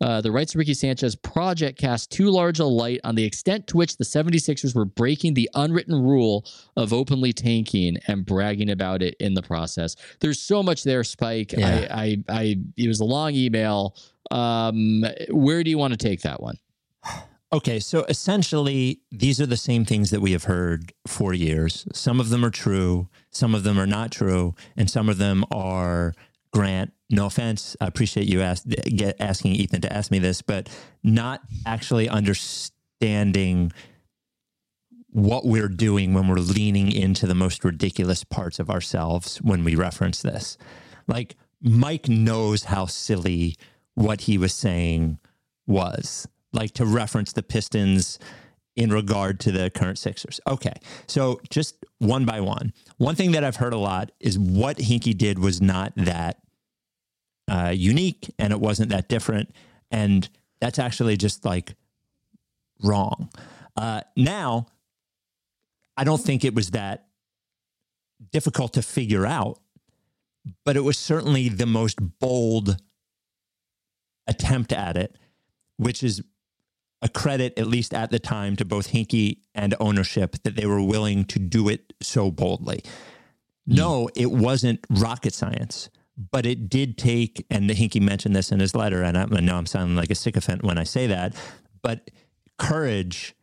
Uh, the Rights of Ricky Sanchez project cast too large a light on the extent to which the 76ers were breaking the unwritten rule of openly tanking and bragging about it in the process. There's so much there, Spike. Yeah. I, I, I, it was a long email. Um, where do you want to take that one? Okay, so essentially, these are the same things that we have heard for years. Some of them are true, some of them are not true, and some of them are Grant. No offense, I appreciate you ask, get, asking Ethan to ask me this, but not actually understanding what we're doing when we're leaning into the most ridiculous parts of ourselves when we reference this. Like Mike knows how silly what he was saying was, like to reference the Pistons in regard to the current Sixers. Okay, so just one by one. One thing that I've heard a lot is what Hinkie did was not that uh, unique and it wasn't that different. And that's actually just like wrong. Uh, now, I don't think it was that difficult to figure out, but it was certainly the most bold attempt at it, which is a credit, at least at the time, to both Hinkie and ownership that they were willing to do it so boldly. Hmm. no, it wasn't rocket science, but it did take, and Hinkie mentioned this in his letter, and I, I know I'm sounding like a sycophant when I say that, but courage,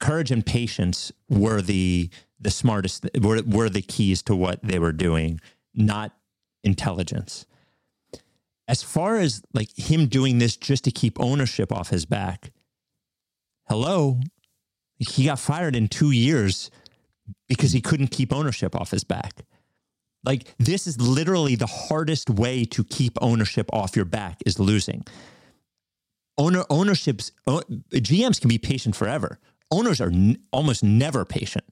courage and patience were the the smartest, were, were the keys to what they were doing, not intelligence. As far as like him doing this just to keep ownership off his back, hello, he got fired in two years because he couldn't keep ownership off his back. Like this is literally the hardest way to keep ownership off your back is losing. Owner ownerships GMs can be patient forever. Owners are n- almost never patient.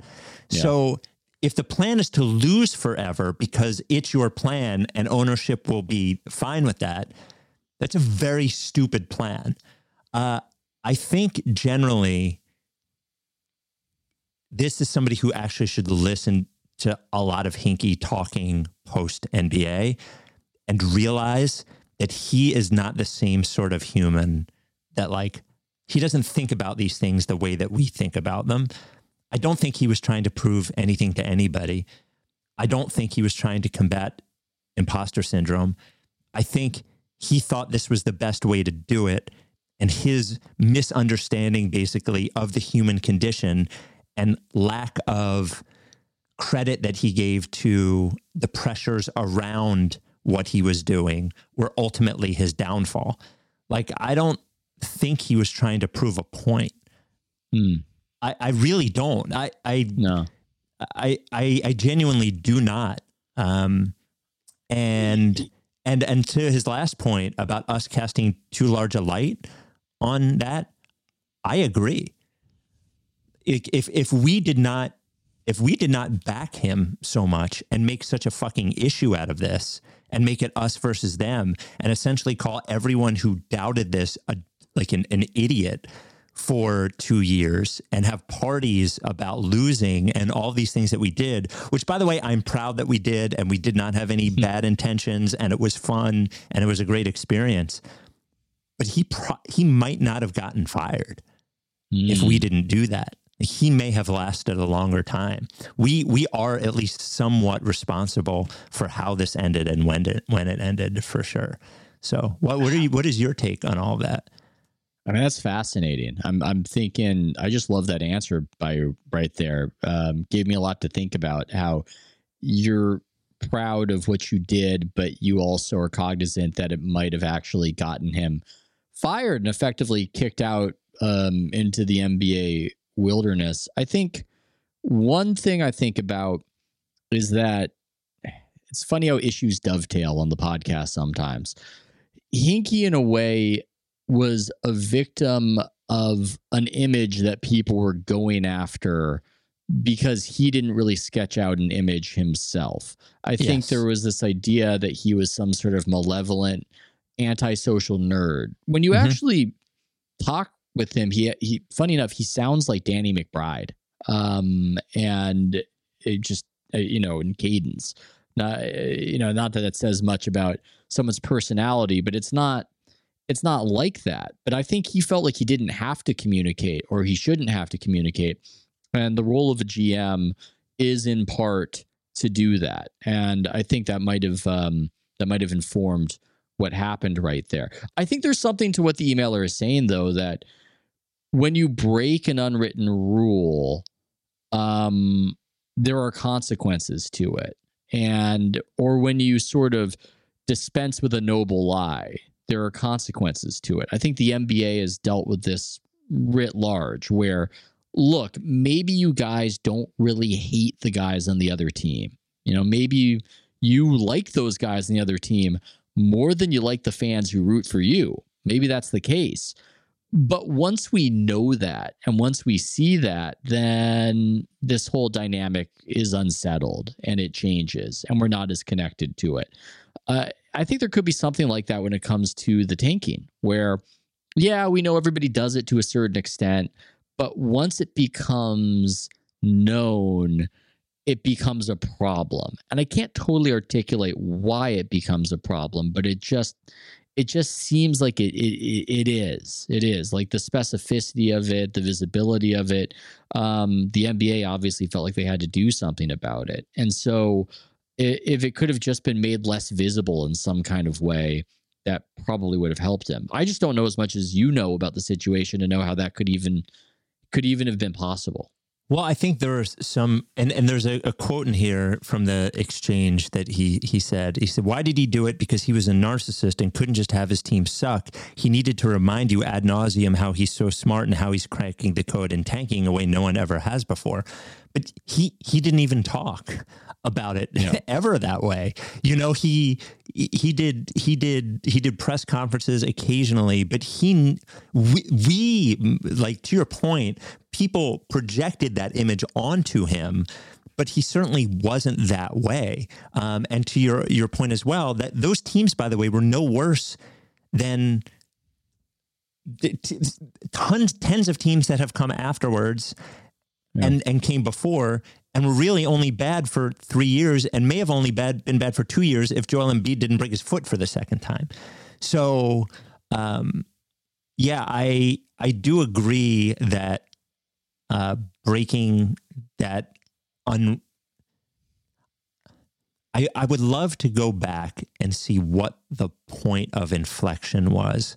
So if the plan is to lose forever because it's your plan and ownership will be fine with that, that's a very stupid plan. Uh, I think generally this is somebody who actually should listen to a lot of Hinkie talking post NBA and realize that he is not the same sort of human that like he doesn't think about these things the way that we think about them. I don't think he was trying to prove anything to anybody. I don't think he was trying to combat imposter syndrome. I think he thought this was the best way to do it. And his misunderstanding, basically, of the human condition and lack of credit that he gave to the pressures around what he was doing were ultimately his downfall. Like, I don't think he was trying to prove a point. Hmm. I, I really don't. I, I No. I, I I genuinely do not. Um, and and and to his last point about us casting too large a light on that, I agree. If if, if we did not if we did not back him so much and make such a fucking issue out of this and make it us versus them and essentially call everyone who doubted this a, like an, an idiot for two years and have parties about losing and all these things that we did, which by the way, I'm proud that we did and we did not have any hmm. bad intentions and it was fun and it was a great experience. But he pro- he might not have gotten fired if we didn't do that. He may have lasted a longer time. We we are at least somewhat responsible for how this ended and when it when it ended for sure. So what what are you what is your take on all of that? I mean, that's fascinating. I'm I'm thinking. I just love that answer by right there. Um, gave me a lot to think about. How you're proud of what you did, but you also are cognizant that it might have actually gotten him fired and effectively kicked out um, into the NBA wilderness. I think one thing I think about is that it's funny how issues dovetail on the podcast sometimes. Hinkie, in a way, was a victim of an image that people were going after because he didn't really sketch out an image himself. I think Yes. there was this idea that he was some sort of malevolent, antisocial nerd. When you Mhm. actually talk with him, he he funny enough, he sounds like Danny McBride. Um and it just uh, you know, in cadence. Not, uh, you know, not that it says much about someone's personality, but it's not it's not like that. But I think he felt like he didn't have to communicate or he shouldn't have to communicate. And the role of a GM is in part to do that. And I think that might have um, that might have informed what happened right there. I think there's something to what the emailer is saying though that when you break an unwritten rule, um, there are consequences to it. And or when you sort of dispense with a noble lie, there are consequences to it. I think the NBA has dealt with this writ large where look, maybe you guys don't really hate the guys on the other team. You know, maybe you like those guys on the other team more than you like the fans who root for you. Maybe that's the case. But once we know that and once we see that, then this whole dynamic is unsettled and it changes and we're not as connected to it. Uh, I think there could be something like that when it comes to the tanking, where, yeah, we know everybody does it to a certain extent, but once it becomes known, it becomes a problem. And I can't totally articulate why it becomes a problem, but it just it just seems like it it, it is. It is like the specificity of it, the visibility of it. Um, the NBA obviously felt like they had to do something about it, and so if it could have just been made less visible in some kind of way, that probably would have helped him. I just don't know as much as you know about the situation to know how that could even could even have been possible. Well, I think there's some, and, and there's a, a quote in here from the exchange that he he said. He said, "Why did he do it? Because he was a narcissist and couldn't just have his team suck. He needed to remind you ad nauseum how he's so smart and how he's cracking the code and tanking a way no one ever has before." But he he didn't even talk about it Yeah. ever that way. You know, he he did he did he did press conferences occasionally, but he we, we like to your point, people projected that image onto him. But he certainly wasn't that way. Um, and to your your point as well, that those teams, by the way, were no worse than tons tens of teams that have come afterwards and and came before and were really only bad for three years and may have only bad been bad for two years if Joel Embiid didn't break his foot for the second time. So um, yeah, I I do agree that uh, breaking that un I, I would love to go back and see what the point of inflection was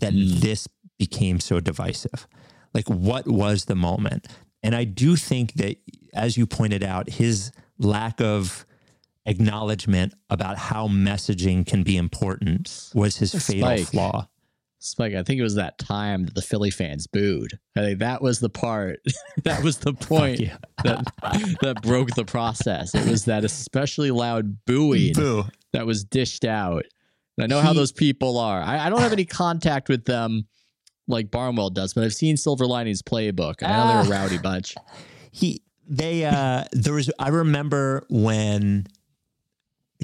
that Mm. this became so divisive. Like, what was the moment? And I do think that, as you pointed out, his lack of acknowledgement about how messaging can be important was his fatal Spike. flaw. Spike, I think it was that time that the Philly fans booed. I think that was the part. that was the point that that broke the process. It was that especially loud booing Boo. that was dished out. And I know how those people are. I, I don't have any contact with them like Barnwell does, but I've seen Silver Linings playbook. I know they're a rowdy bunch. he they uh there was I remember when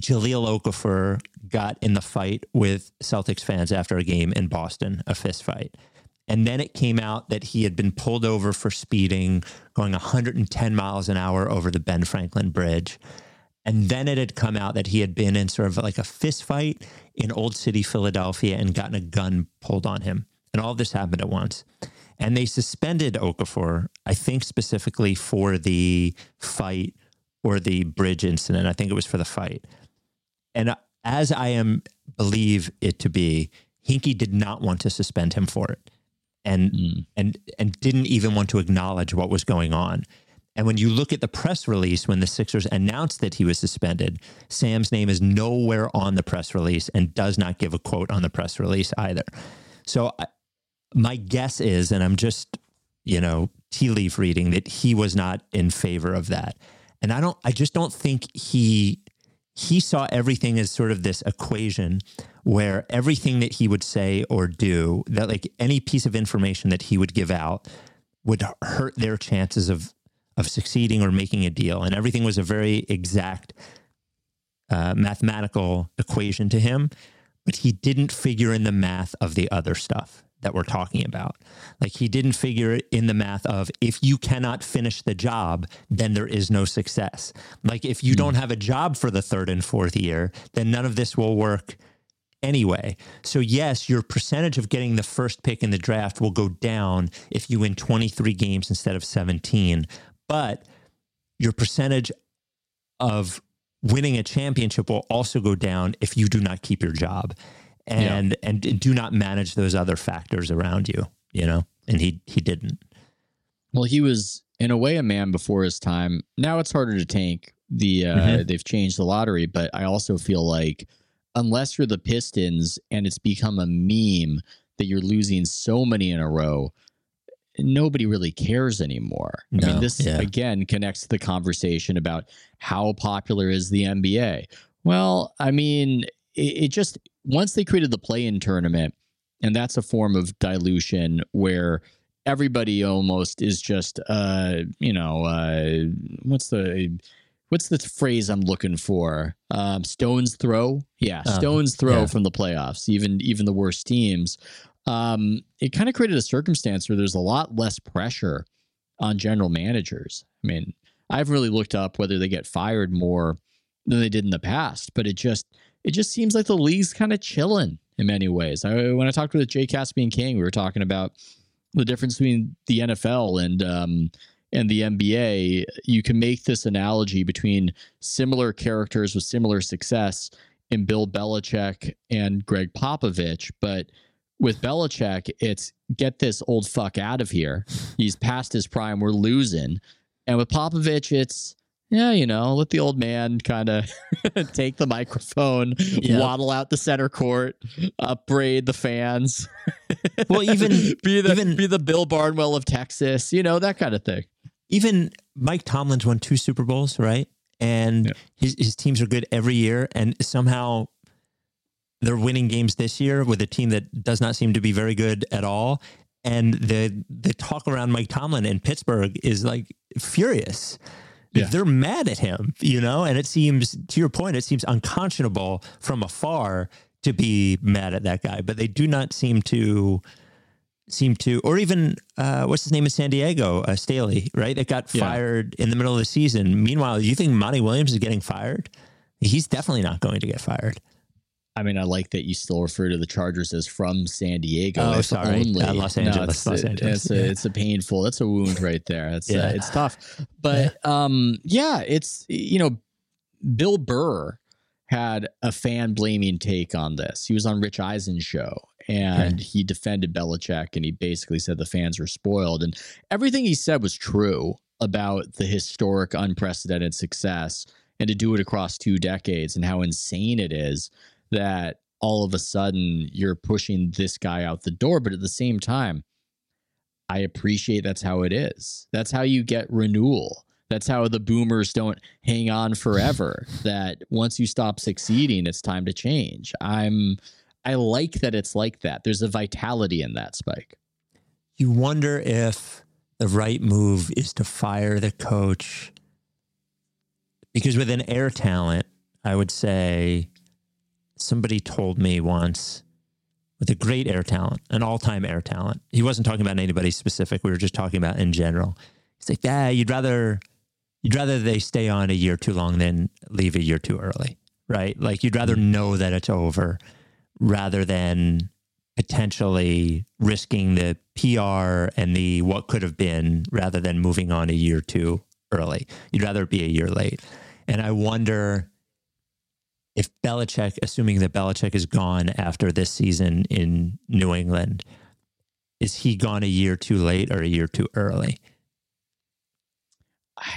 Jahlil Okafor got in the fight with Celtics fans after a game in Boston, a fist fight. And then it came out that he had been pulled over for speeding, going 110 miles an hour over the Ben Franklin Bridge. And then it had come out that he had been in sort of like a fist fight in Old City, Philadelphia, and gotten a gun pulled on him. And all this happened at once. And they suspended Okafor, I think specifically for the fight or the bridge incident. I think it was for the fight. And as I am believe it to be, Hinkie did not want to suspend him for it. And Mm. and and didn't even want to acknowledge what was going on. And when you look at the press release when the Sixers announced that he was suspended, Sam's name is nowhere on the press release and does not give a quote on the press release either. So I, my guess is, and I'm just, you know, tea leaf reading that he was not in favor of that. And I don't, I just don't think he, he saw everything as sort of this equation where everything that he would say or do, that like any piece of information that he would give out would hurt their chances of, of succeeding or making a deal. And everything was a very exact uh, mathematical equation to him, but he didn't figure in the math of the other stuff that we're talking about. Like he didn't figure it in the math of if you cannot finish the job, then there is no success. Like if you hmm. don't have a job for the third and fourth year, then none of this will work anyway. So yes, your percentage of getting the first pick in the draft will go down if you win 23 games instead of 17, but your percentage of winning a championship will also go down if you do not keep your job and and do not manage those other factors around you, you know. And he he didn't. Well, he was in a way a man before his time. Now it's harder to tank. The uh, Mhm. they've changed the lottery, but I also feel like unless you're the Pistons and it's become a meme that you're losing so many in a row, nobody really cares anymore. I mean, this yeah. again connects to the conversation about how popular is the NBA. Well, I mean, it, it just once they created the play-in tournament, and that's a form of dilution where everybody almost is just uh you know uh what's the what's the phrase i'm looking for? Um stones throw? Yeah Uh, stones throw yeah. from the playoffs even even the worst teams. Um it kind of created a circumstance where there's a lot less pressure on general managers. I mean i've really looked up whether they get fired more than they did in the past but it just it just seems like the league's kind of chilling in many ways I, when i talked with jay caspian Kang we were talking about the difference between the NFL and um, and the NBA, you can make this analogy between similar characters with similar success in Bill Belichick and Gregg Popovich. But with Belichick, it's get this old fuck out of here. He's past his prime. We're losing. And with Popovich, it's yeah, you know, let the old man kind of take the microphone, Yeah. waddle out the center court, upbraid the fans. Well, even be the even- be the Bill Barnwell of Texas, you know, that kind of thing. even Mike Tomlin's won two Super Bowls, right? And Yeah. his his teams are good every year, and somehow they're winning games this year with a team that does not seem to be very good at all. And the the talk around Mike Tomlin in Pittsburgh is like furious. Yeah. They're mad at him, you know, and it seems to your point, it seems unconscionable from afar to be mad at that guy, but they do not seem to seem to, or even uh, what's his name in San Diego, uh, Staley, right? That got Yeah. fired in the middle of the season. Meanwhile, you think Monty Williams is getting fired? He's definitely not going to get fired. I mean, I like that you still refer to the Chargers as from San Diego. Oh, sorry. only. Uh, Los No, Angeles, it's, Los Angeles, It's a, it's a painful. That's a wound right there. It's Yeah. uh, it's tough. But um, yeah, it's you know, Bill Burr had a fan blaming take on this. He was on Rich Eisen's show and he defended Belichick and he basically said the fans were spoiled and everything he said was true about the historic unprecedented success and to do it across two decades and how insane it is that all of a sudden you're pushing this guy out the door but at the same time I appreciate that's how it is. That's how you get renewal. That's how the boomers don't hang on forever. that once you stop succeeding, it's time to change. I'm I like that it's like that. There's a vitality in that spike. You wonder if the right move is to fire the coach because with an air talent, I would say somebody told me once with a great air talent, an all-time air talent. He wasn't talking about anybody specific. We were just talking about in general. He's like, "Yeah, you'd rather you'd rather they stay on a year too long than leave a year too early, right? Like you'd rather mm-hmm. know that it's over rather than potentially risking the PR and the what could have been rather than moving on a year too early. You'd rather be a year late. And I wonder if Belichick, assuming that Belichick is gone after this season in New England, is he gone a year too late or a year too early?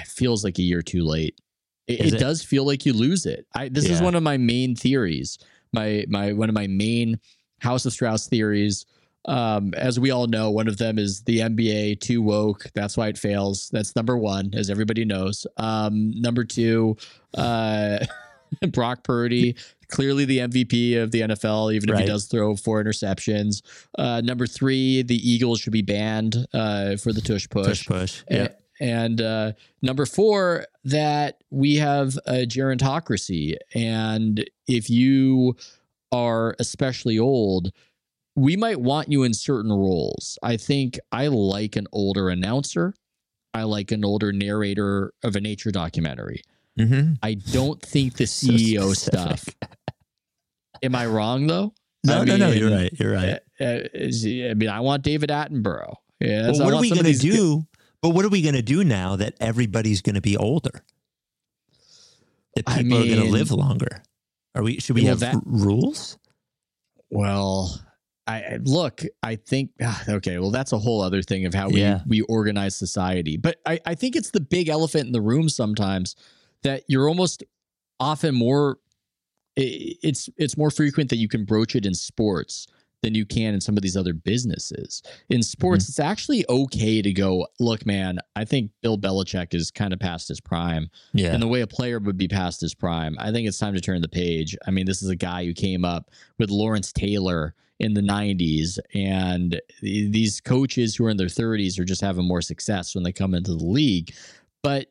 It feels like a year too late. It, it it? does feel like you lose it. I, this is one of my main theories. My my one of my main House of Strauss theories. Um, as we all know, one of them is the NBA too woke. That's why it fails. That's number one, as everybody knows. Um, number two, uh, Brock Purdy, clearly the MVP of the NFL, even if he does throw four interceptions. Uh, number three, the Eagles should be banned uh, for the tush push. Push, push. Yeah. And uh, number four, that we have a gerontocracy. And if you are especially old, we might want you in certain roles. I think I like an older announcer. I like an older narrator of a nature documentary. Mm-hmm. I don't think the CEO specific. stuff. Am I wrong though? No, I no, no. You're right. You're right. uh, uh, I mean, I want David Attenborough. Yeah, well, what are we going to do? But what are we going to do now that everybody's going to be older? That I people are going to live longer. Are we? Should we Well, have that- r- rules? Well, I look. I think ah, okay. Well, that's a whole other thing of how we Yeah. we organize society. But I I think it's the big elephant in the room sometimes that you're almost often more. It's it's more frequent that you can broach it in sports than you can in some of these other businesses. In mm-hmm. sports, it's actually okay to go. Look, man, I think Bill Belichick is kind of past his prime. Yeah. And the way a player would be past his prime, I think it's time to turn the page. I mean, this is a guy who came up with Lawrence Taylor in the 90s, and th- these coaches who are in their 30s are just having more success when they come into the league. But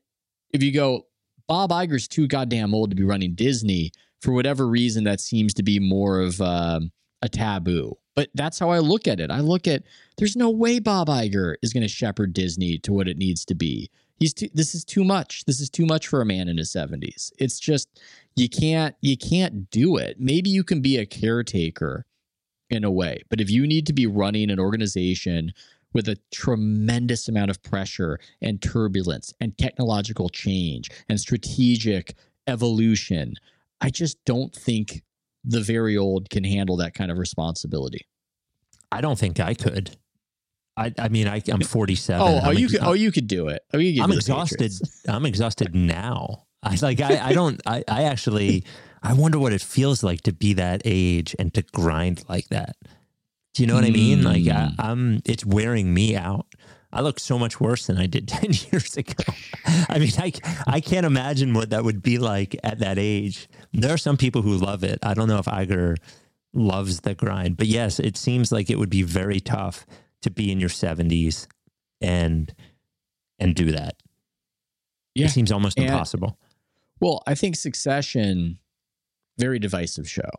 if you go, Bob Iger's too goddamn old to be running Disney, for whatever reason, that seems to be more of um, a taboo. But that's how I look at it. I look at there's no way Bob Iger is going to shepherd Disney to what it needs to be. He's too, this is too much. This is too much for a man in his 70s. It's just you can't you can't do it. Maybe you can be a caretaker in a way, but if you need to be running an organization with a tremendous amount of pressure and turbulence and technological change and strategic evolution. I just don't think the very old can handle that kind of responsibility. I don't think I could. I, I mean, I, I'm 47. Oh, oh, I'm you ex- could, oh, you could do it. Oh, you could I'm exhausted. I'm exhausted now. I like. I, I don't. I, I actually. I wonder what it feels like to be that age and to grind like that. Do you know what I mean? Like, I, Mm. I'm. It's wearing me out. I look so much worse than I did ten years ago. I mean, I I can't imagine what that would be like at that age. There are some people who love it. I don't know if Iger loves the grind, but yes, it seems like it would be very tough to be in your 70s and and do that. Yeah. It seems almost And- impossible. Well, I think Succession, very divisive show.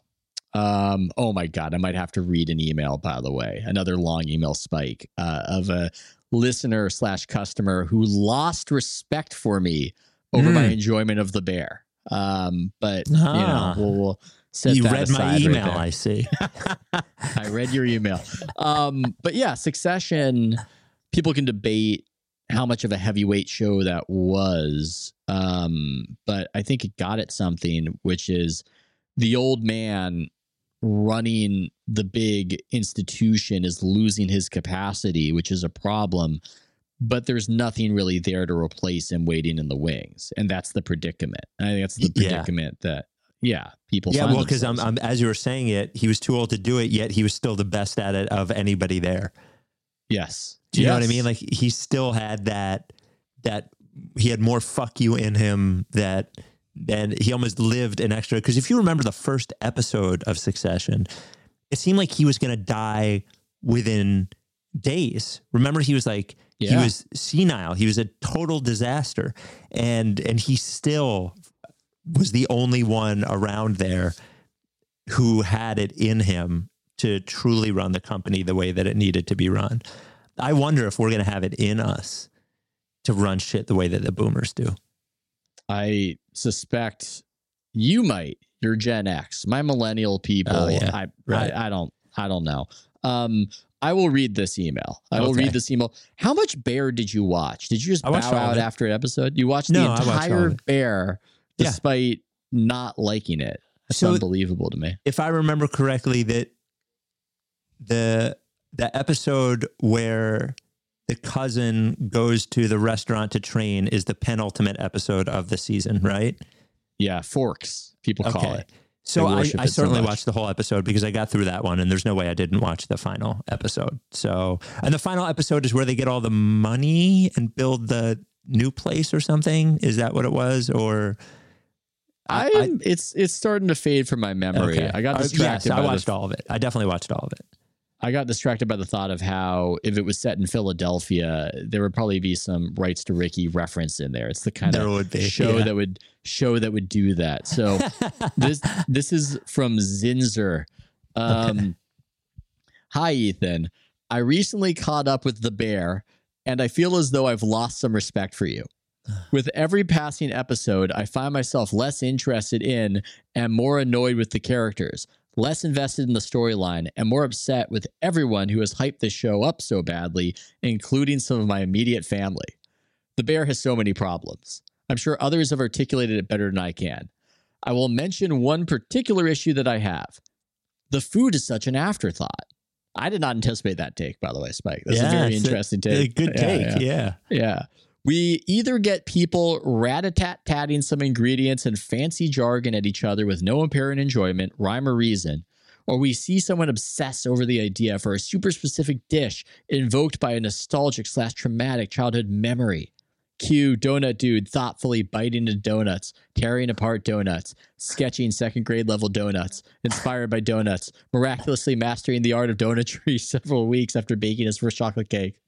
Um, oh my God, I might have to read an email, by the way, another long email spike uh, of a listener slash customer who lost respect for me over my Mm. enjoyment of the bear. Um, but you Ah. know, we'll, we'll set You that read my right email, there. I see. I read your email. Um, but yeah, Succession, people can debate how much of a heavyweight show that was. Um, but I think it got at something, which is the old man running the big institution is losing his capacity, which is a problem. But there's nothing really there to replace him waiting in the wings. And that's the predicament. I think that's the Yeah. predicament that, yeah, people yeah, find well, because I'm. I'm as you were saying it, he was too old to do it, yet he was still the best at it of anybody there. yes. Do you know what I mean? Like he still had that that he had more fuck you in him that and he almost lived an extra because if you remember the first episode of Succession, it seemed like he was gonna die within days. Remember he was like he was senile. He was a total disaster. And and he still was the only one around there who had it in him to truly run the company the way that it needed to be run. I wonder if we're going to have it in us to run shit the way that the boomers do. I suspect you might. You're Gen X. My millennial people. Oh, yeah. I, Right. I I don't I don't know. Um, I will read this email. I will Okay. read this email. How much Bear did you watch? Did you just I bow watched all of out after an episode? You watched No, the I watched entire. Bear Yeah. despite not liking it. That's So- unbelievable to me. If I remember correctly, that the the episode where the cousin goes to the restaurant to train is the penultimate episode of the season, right? Yeah, forks. People call it. So I, I it so certainly watched the whole episode because I got through that one, and there's no way I didn't watch the final episode. So, and the final episode is where they get all the money and build the new place or something. Is that what it was? Or I, I- it's it's starting to fade from my memory. Okay. I got Uh, distracted. Yes, I the watched all of it. I definitely watched all of it. I got distracted by the thought of how if it was set in Philadelphia, there would probably be some rights to Ricky reference in there. It's the kind There of be, show yeah. that would show that would do that. So this this is from Zinzer. Um, Hi Ethan. I recently caught up with the bear and I feel as though I've lost some respect for you. With every passing episode, I find myself less interested in and more annoyed with the characters, less invested in the storyline, and more upset with everyone who has hyped this show up so badly, including some of my immediate family. The bear has so many problems. I'm sure others have articulated it better than I can. I will mention one particular issue that I have. The food is such an afterthought. I did not anticipate that take, by the way, Spike. That's a very interesting a take. good Yeah, take. yeah. yeah. Yeah. We either get people rat-a-tat-tatting some ingredients and fancy jargon at each other with no apparent enjoyment, rhyme, or reason, or we see someone obsess over the idea for a super specific dish invoked by a nostalgic slash traumatic childhood memory. Cue Donut Dude thoughtfully biting into donuts, tearing apart donuts, sketching second grade level donuts, inspired by donuts, miraculously mastering the art of donutry several weeks after baking his first chocolate cake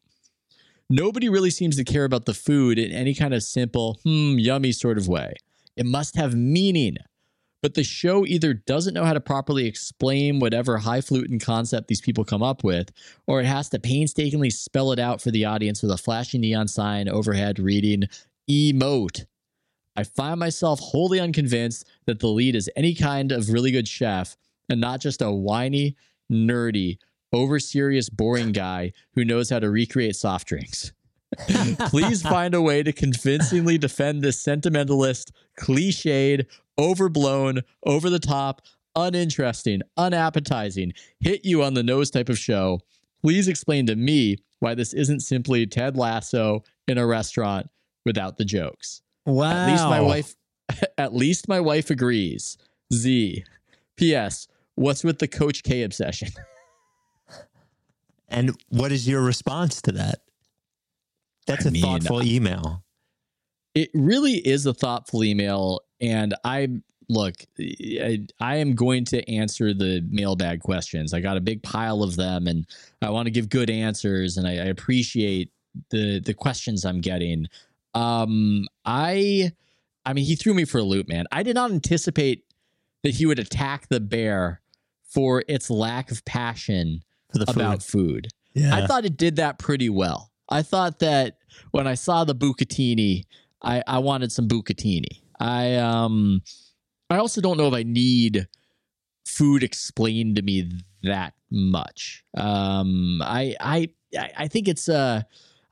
nobody really seems to care about the food in any kind of simple, hmm, yummy sort of way. It must have meaning. But the show either doesn't know how to properly explain whatever high highfalutin concept these people come up with, or it has to painstakingly spell it out for the audience with a flashing neon sign overhead reading emote. I find myself wholly unconvinced that the lead is any kind of really good chef and not just a whiny, nerdy, over serious, boring guy who knows how to recreate soft drinks. Please find a way to convincingly defend this sentimentalist, cliched, overblown, over the top, uninteresting, unappetizing, hit you on the nose type of show. Please explain to me why this isn't simply Ted Lasso in a restaurant without the jokes. Wow. At least my wife at least my wife agrees. Z. P.S. What's with the Coach K obsession? And what is your response to that? That's I a mean, thoughtful email. It really is a thoughtful email, and I look, I, I am going to answer the mailbag questions. I got a big pile of them, and I want to give good answers, and I, I appreciate the the questions I'm getting. Um, I, I mean, he threw me for a loop, man. I did not anticipate that he would attack the bear for its lack of passion the food. about food. Yeah. I thought it did that pretty well. I thought that when I saw the bucatini, I, I wanted some bucatini. I um I also don't know if I need food explained to me that much. Um I I I I think it's uh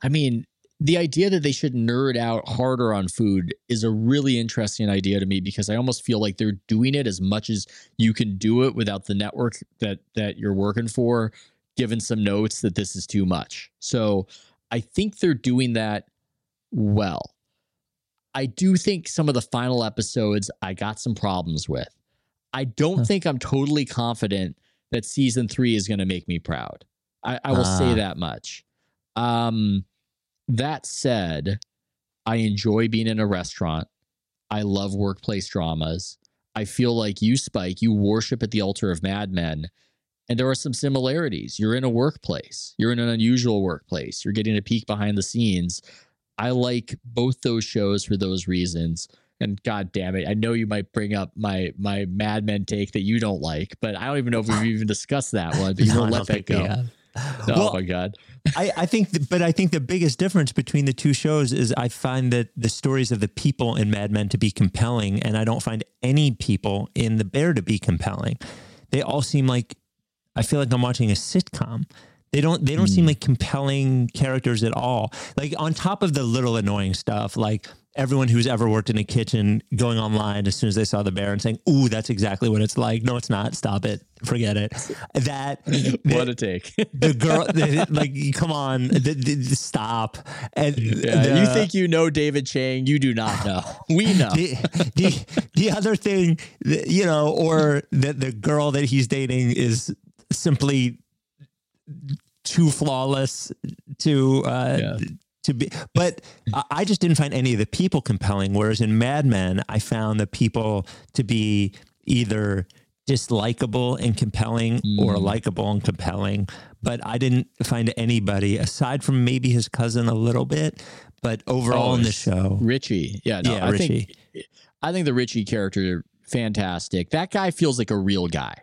I mean the idea that they should nerd out harder on food is a really interesting idea to me because I almost feel like they're doing it as much as you can do it without the network that that you're working for given some notes that this is too much. So I think they're doing that well. I do think some of the final episodes I got some problems with. I don't Huh. think I'm totally confident that season three is going to make me proud. I, I will say Ah. that much. Um, that said, I enjoy being in a restaurant. I love workplace dramas. I feel like you, Spike, you worship at the altar of Mad Men. And there are some similarities. You're in a workplace, you're in an unusual workplace, you're getting a peek behind the scenes. I like both those shows for those reasons. And god damn it, I know you might bring up my my Mad Men take that you don't like, but I don't even know if we've even discussed that one. But you No, won't let that go. Oh Well, my god. I, I think, th- but I think the biggest difference between the two shows is I find that the stories of the people in Mad Men to be compelling, and I don't find any people in The Bear to be compelling. They all seem like I feel like I'm watching a sitcom. They don't. They don't seem hmm. like compelling characters at all. Like on top of the little annoying stuff, like everyone who's ever worked in a kitchen going online as soon as they saw the bear and saying, "Ooh, that's exactly what it's like." No, it's not. Stop it. Forget it. That What a take. the girl the, like come on the, the, stop and yeah, you think you know David Chang, you do not know. We know. the, the, the other thing you know or that the girl that he's dating is simply too flawless to uh Yeah. to be but I- just didn't find any of the people compelling whereas in mad men i found the people to be either dislikable and compelling or Mm. likable and compelling but i didn't find anybody aside from maybe his cousin a little bit but overall Oh, in the show Richie. Yeah, no, Yeah, I Richie. think I think the Richie character fantastic. That guy feels like a real guy.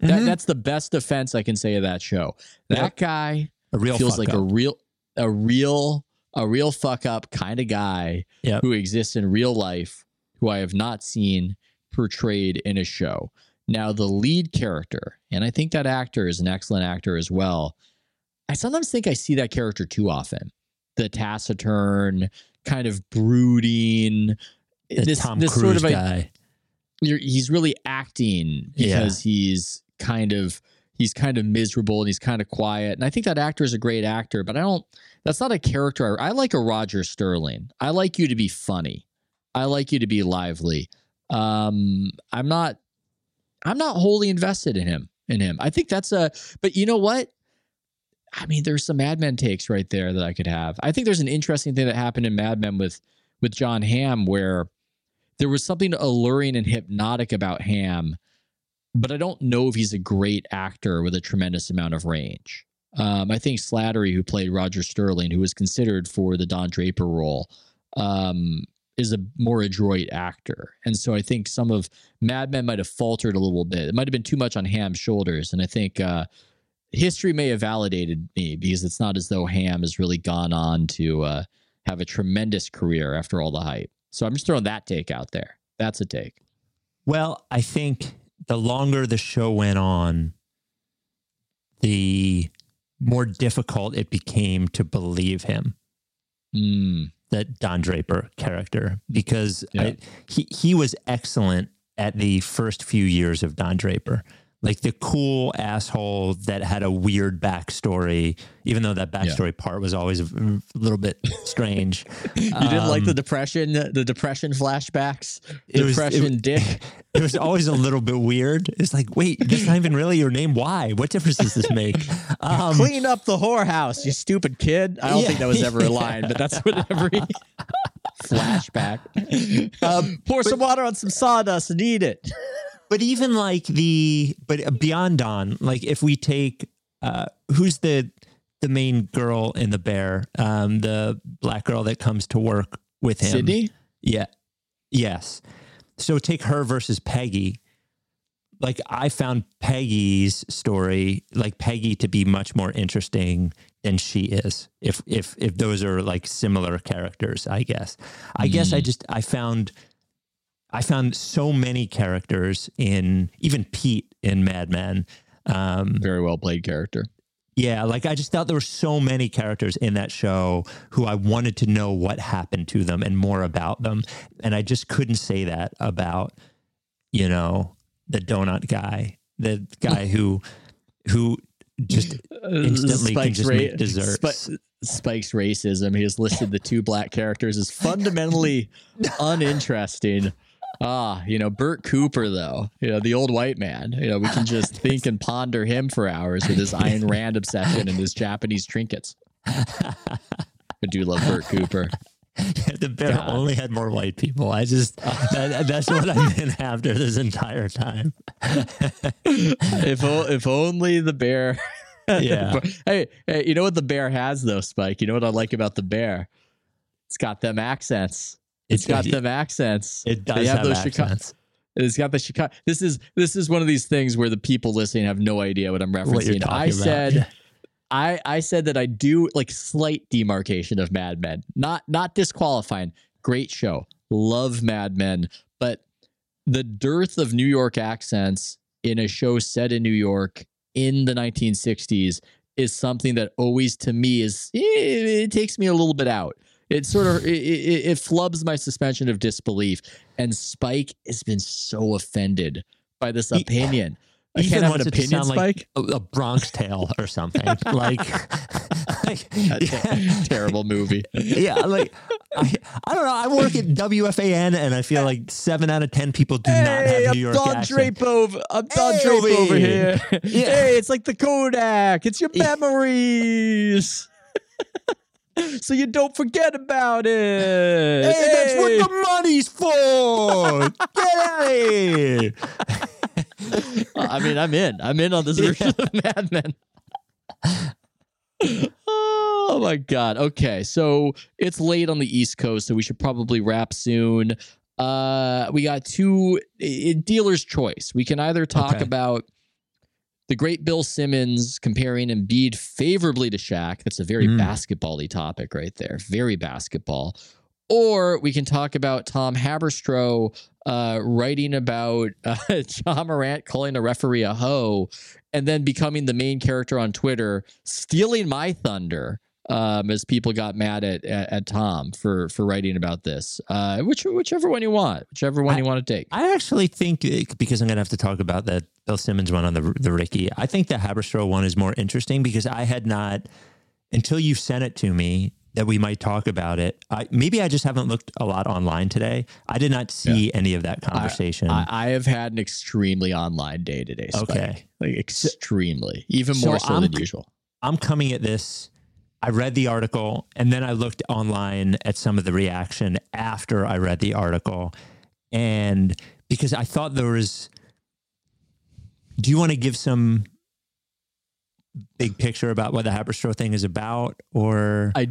That, Mhm. that's the best defense I can say of that show. That Yep. guy a real feels like a real a real a real fuck up kind of guy Yep. who exists in real life who I have not seen portrayed in a show. Now the lead character, and I think that actor is an excellent actor as well. I sometimes think I see that character too often. The taciturn, kind of brooding, the this Tom this Cruise sort of a, guy. you're, he's really acting Yeah. because he's kind of he's kind of miserable and he's kind of quiet. And I think that actor is a great actor, but I don't. That's not a character. I, I like a Roger Sterling. I like you to be funny. I like you to be lively. Um, I'm not. I'm not wholly invested in him. In him, I think that's a. But you know what? I mean, there's some Mad Men takes right there that I could have. I think there's an interesting thing that happened in Mad Men with with Jon Hamm where there was something alluring and hypnotic about Hamm, but I don't know if he's a great actor with a tremendous amount of range. Um, I think Slattery, who played Roger Sterling, who was considered for the Don Draper role, um, is a more adroit actor. And so I think some of Mad Men might have faltered a little bit. It might have been too much on Hamm's shoulders. And I think uh, history may have validated me because it's not as though Hamm has really gone on to uh, have a tremendous career after all the hype. So I'm just throwing that take out there. That's a take. Well, I think the longer the show went on, the more difficult it became to believe him. Mm. that Don Draper character because Yeah. I, he he was excellent at the first few years of Don Draper. Like the cool asshole that had a weird backstory, even though that backstory part was always a, a little bit strange. You didn't like Um, the depression, the depression flashbacks, It was- it depression was- dick. It was always a little bit weird. It's like, wait, this is not even really your name. Why? What difference does this make? Um, Clean up the whorehouse, you stupid kid. I don't Yeah. think that was ever a line, but that's what every flashback. Um, pour some water on some sawdust and eat it. But even like the but beyond Don, like if we take uh who's the the main girl in the bear, um, the black girl that comes to work with him. Sydney? Yeah. Yes. So take her versus Peggy. Like I found Peggy's story, like Peggy to be much more interesting than she is. If if if those are like similar characters, I guess. I guess I just I found I found so many characters in even Pete in Mad Men. Um, Very well played character. yeah, like I just thought there were so many characters in that show who I wanted to know what happened to them and more about them. And I just couldn't say that about, you know, the donut guy, the guy who who just instantly can just make desserts. Spi- Spike's racism. He has listed the two black characters as fundamentally uninteresting. Ah, you know, Bert Cooper, though, you know, the old white man, you know, we can just think and ponder him for hours with his Ayn Rand obsession and his Japanese trinkets. I do love Bert Cooper. the bear God. only had more white people. I just that, that's what I've been after this entire time. if o- if only the bear. Yeah. hey, hey, you know what the bear has though, Spike? You know what I like about the bear? It's got them accents. It's It- got them accents. It They does have have, those Chica- accents. It's got the Chicago. This is this is one of these things where the people listening have no idea what I'm referencing. What I about. said, I I said that I do like slight demarcation of Mad Men, not not disqualifying. Great show, love Mad Men, but the dearth of New York accents in a show set in New York in the 1960s is something that always to me is it, it takes me a little bit out. It sort of it, it, it flubs my suspension of disbelief, and Spike has been so offended by this opinion. I Ethan can't have an wants it to opinion, sound like Spike. a, a Bronx Tale or something. like, like yeah, terrible movie. yeah, like I, I don't know. I work at WFAN, and I feel like seven out of ten people do not have I'm New York Don accent. Drape over. I'm Don Hey, Drape over here. Yeah. Hey, it's like the Kodak. It's your memories. so you don't forget about it. Hey, that's what the money's for. Get out of here. I mean, I'm in. I'm in on this version of Mad Men. oh my god. Okay, so it's late on the East Coast, so we should probably wrap soon. Uh, we got two i- dealer's choice. We can either talk Okay. about the great Bill Simmons comparing Embiid favorably to Shaq. That's a very Mm. basketball-y topic right there. Very basketball. Or we can talk about Tom Haberstroh uh, writing about uh, Ja Morant calling a referee a hoe and then becoming the main character on Twitter, stealing my thunder um, as people got mad at, at, at Tom for for writing about this. Uh, which whichever one you want, whichever one I- you want to take. I actually think it- because I'm going to have to talk about that Bill Simmons one on the the Ricky. I think the Haberstroh one is more interesting because I had not until you sent it to me that we might talk about it. I, maybe I just haven't looked a lot online today. I did not see any of that conversation. I, I have had an extremely online day today. Spike. Okay. like extremely, even So more so I'm- than usual. I'm coming at this. I read the article and then I looked online at some of the reaction after I read the article. And because I thought there was, do you want to give some big picture about what the Haberstroh thing is about? Or I,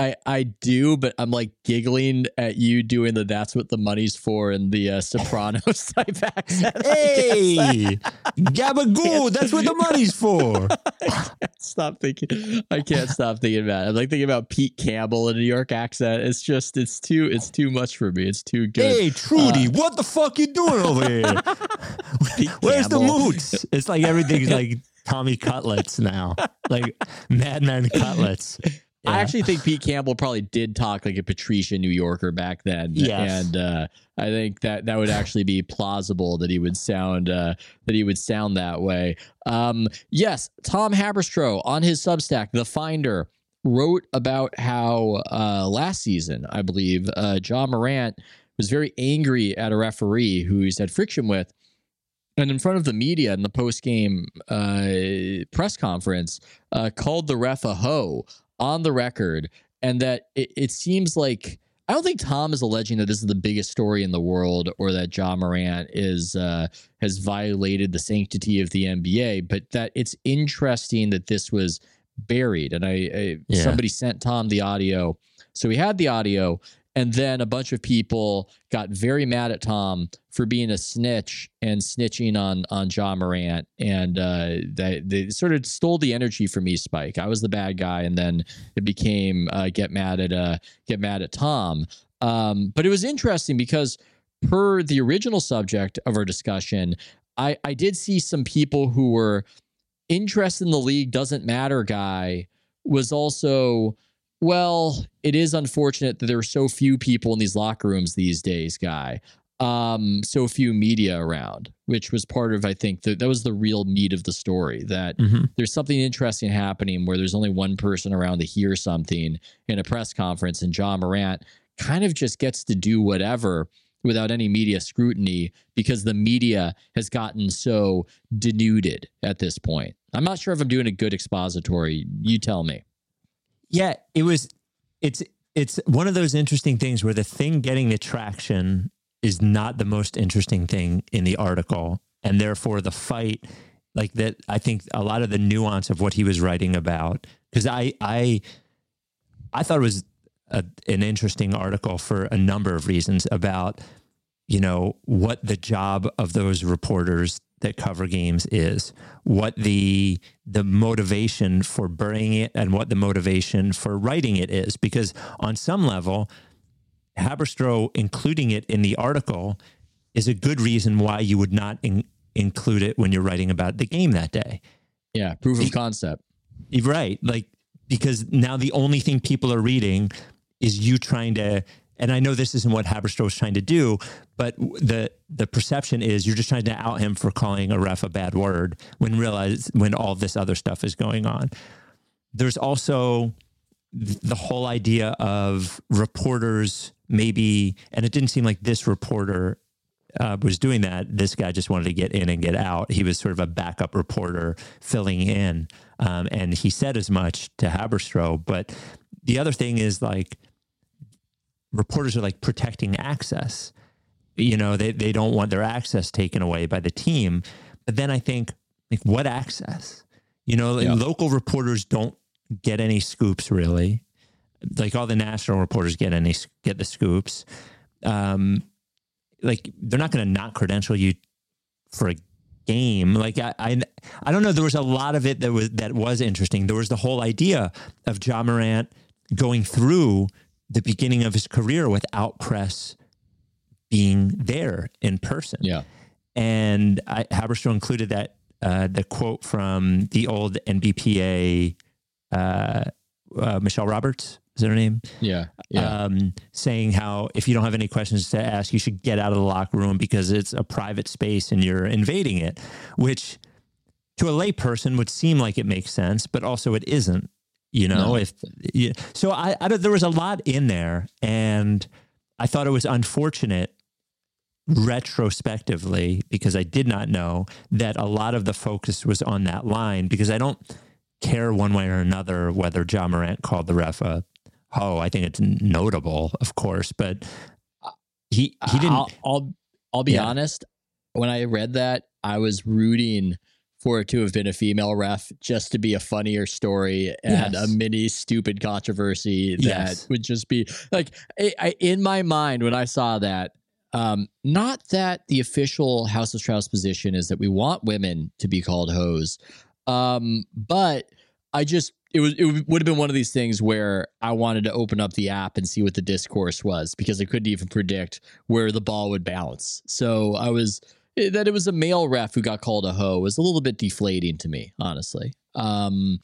I, I do, but I'm like giggling at you doing the "That's what the money's for" and the uh, Sopranos type accent. Hey, gabagoo, that's what the money's for. stop thinking. I can't stop thinking about it. I'm like thinking about Pete Campbell in a New York accent. It's just, it's too, it's too much for me. It's too good. Hey, Trudy, what the fuck you doing over here? Where's the moots? It's like everything's like Tommy Cutlets now, like Madman Cutlets. I actually think Pete Campbell probably did talk like a Patricia New Yorker back then. Yes. And uh, I think that that would actually be plausible that he would sound uh, that he would sound that way. Um, yes, Tom Haberstroh on his Substack, The Finder, wrote about how uh, last season, I believe, uh, Ja Morant was very angry at a referee who he's had friction with. And in front of the media in the post game uh, press conference, uh, called the ref a hoe on the record, and that it, it seems like I don't think Tom is alleging that this is the biggest story in the world or that Ja Morant is uh, has violated the sanctity of the NBA, but that it's interesting that this was buried. And I, I Yeah. somebody sent Tom the audio, so he had the audio, and then a bunch of people got very mad at Tom for being a snitch and snitching on on Ja Morant, and uh, they they sort of stole the energy from me, Spike. I was the bad guy, and then it became uh, get mad at uh, get mad at Tom. Um, but it was interesting because per the original subject of our discussion, I I did see some people who were interest in the league doesn't matter guy was also well it is unfortunate that there are so few people in these locker rooms these days guy um so few media around which was part of i think that that was the real meat of the story that Mhm. there's something interesting happening where there's only one person around to hear something in a press conference and ja morant kind of just gets to do whatever without any media scrutiny because the media has gotten so denuded at this point. I'm not sure if I'm doing a good expository. You tell me. Yeah, it was. It's it's one of those interesting things where the thing getting the traction is not the most interesting thing in the article, and therefore the fight, like that. I think a lot of the nuance of what he was writing about, because I I I thought it was a, an interesting article for a number of reasons about you know what the job of those reporters that cover games is what the the motivation for burying it and what the motivation for writing it is because on some level Haberstroh including it in the article is a good reason why you would not in, include it when you're writing about the game that day Yeah, proof of concept. you're right. Like, because now the only thing people are reading is you trying to, and I know this isn't what Haberstroh was trying to do, but the the perception is you're just trying to out him for calling a ref a bad word when realize when all this other stuff is going on. There's also the whole idea of reporters maybe, and it didn't seem like this reporter uh, was doing that. This guy just wanted to get in and get out. He was sort of a backup reporter filling in. Um, and he said as much to Haberstroh. But the other thing is like reporters are like protecting access. You know, they, they don't want their access taken away by the team. But then I think, like, what access? You know, Yeah. local reporters don't get any scoops really. Like all the national reporters get any get the scoops. Um, like they're not going to not credential you for a game. Like I, I, I don't know. There was a lot of it that was that was interesting. There was the whole idea of Ja Morant going through the beginning of his career without press being there in person. Yeah. And I, Haberstroh included that uh, the quote from the old NBPA, uh, uh, Michelle Roberts. Is that her name? Yeah. Yeah. um, saying how if you don't have any questions to ask, you should get out of the locker room because it's a private space and you're invading it, which to a layperson would seem like it makes sense, but also it isn't. You know, No. if yeah. so, I, I there was a lot in there, and I thought it was unfortunate retrospectively because I did not know that a lot of the focus was on that line because I don't care one way or another whether Ja Morant called the ref a ho. I think it's notable, of course, but he he didn't. I'll, I'll, I'll be Yeah. honest. When I read that, I was rooting for it to have been a female ref just to be a funnier story and Yes. a mini stupid controversy that Yes. would just be like I, I, in my mind when I saw that. Um, not that the official House of Strauss position is that we want women to be called hoes, um, but I just it was it would have been one of these things where I wanted to open up the app and see what the discourse was because I couldn't even predict where the ball would bounce. So I was that it was a male ref who got called a hoe was a little bit deflating to me, honestly. Um,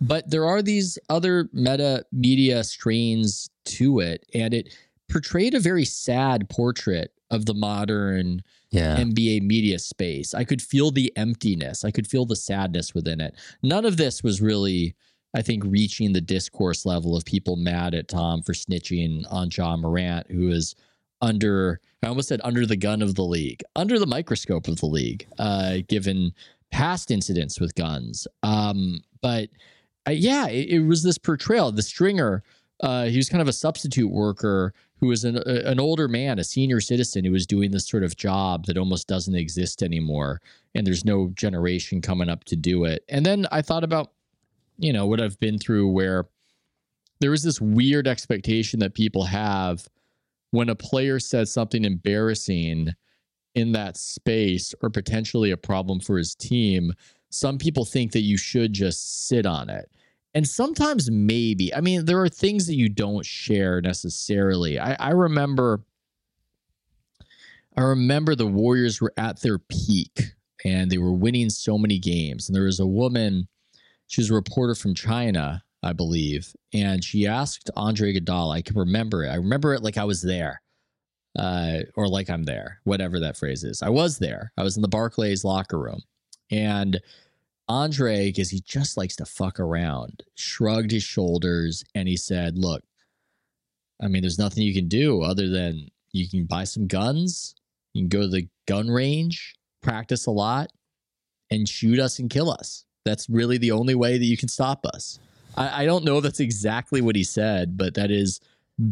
but there are these other meta media strains to it, and it portrayed a very sad portrait of the modern Yeah. NBA media space. I could feel the emptiness. I could feel the sadness within it. None of this was really, I think, reaching the discourse level of people mad at Tom for snitching on Ja Morant, who is under, I almost said under the gun of the league, under the microscope of the league, uh, given past incidents with guns. Um, but uh, yeah, it, it was this portrayal. The stringer, uh, he was kind of a substitute worker who was an, a- an older man, a senior citizen who was doing this sort of job that almost doesn't exist anymore. And there's no generation coming up to do it. And then I thought about, you know, what I've been through where there is this weird expectation that people have when a player says something embarrassing in that space or potentially a problem for his team. Some people think that you should just sit on it. And sometimes maybe. I mean, there are things that you don't share necessarily. I, I remember I remember the Warriors were at their peak and they were winning so many games. And there was a woman, she was a reporter from China, I believe, and she asked Andre Iguodala. I can remember it. I remember it like I was there, uh, or like I'm there, whatever that phrase is. I was there. I was in the Barclays locker room, and Andre, because he just likes to fuck around, shrugged his shoulders and he said, "Look, I mean, there's nothing you can do other than you can buy some guns, you can go to the gun range, practice a lot, and shoot us and kill us. That's really the only way that you can stop us." I, I don't know if that's exactly what he said, but that is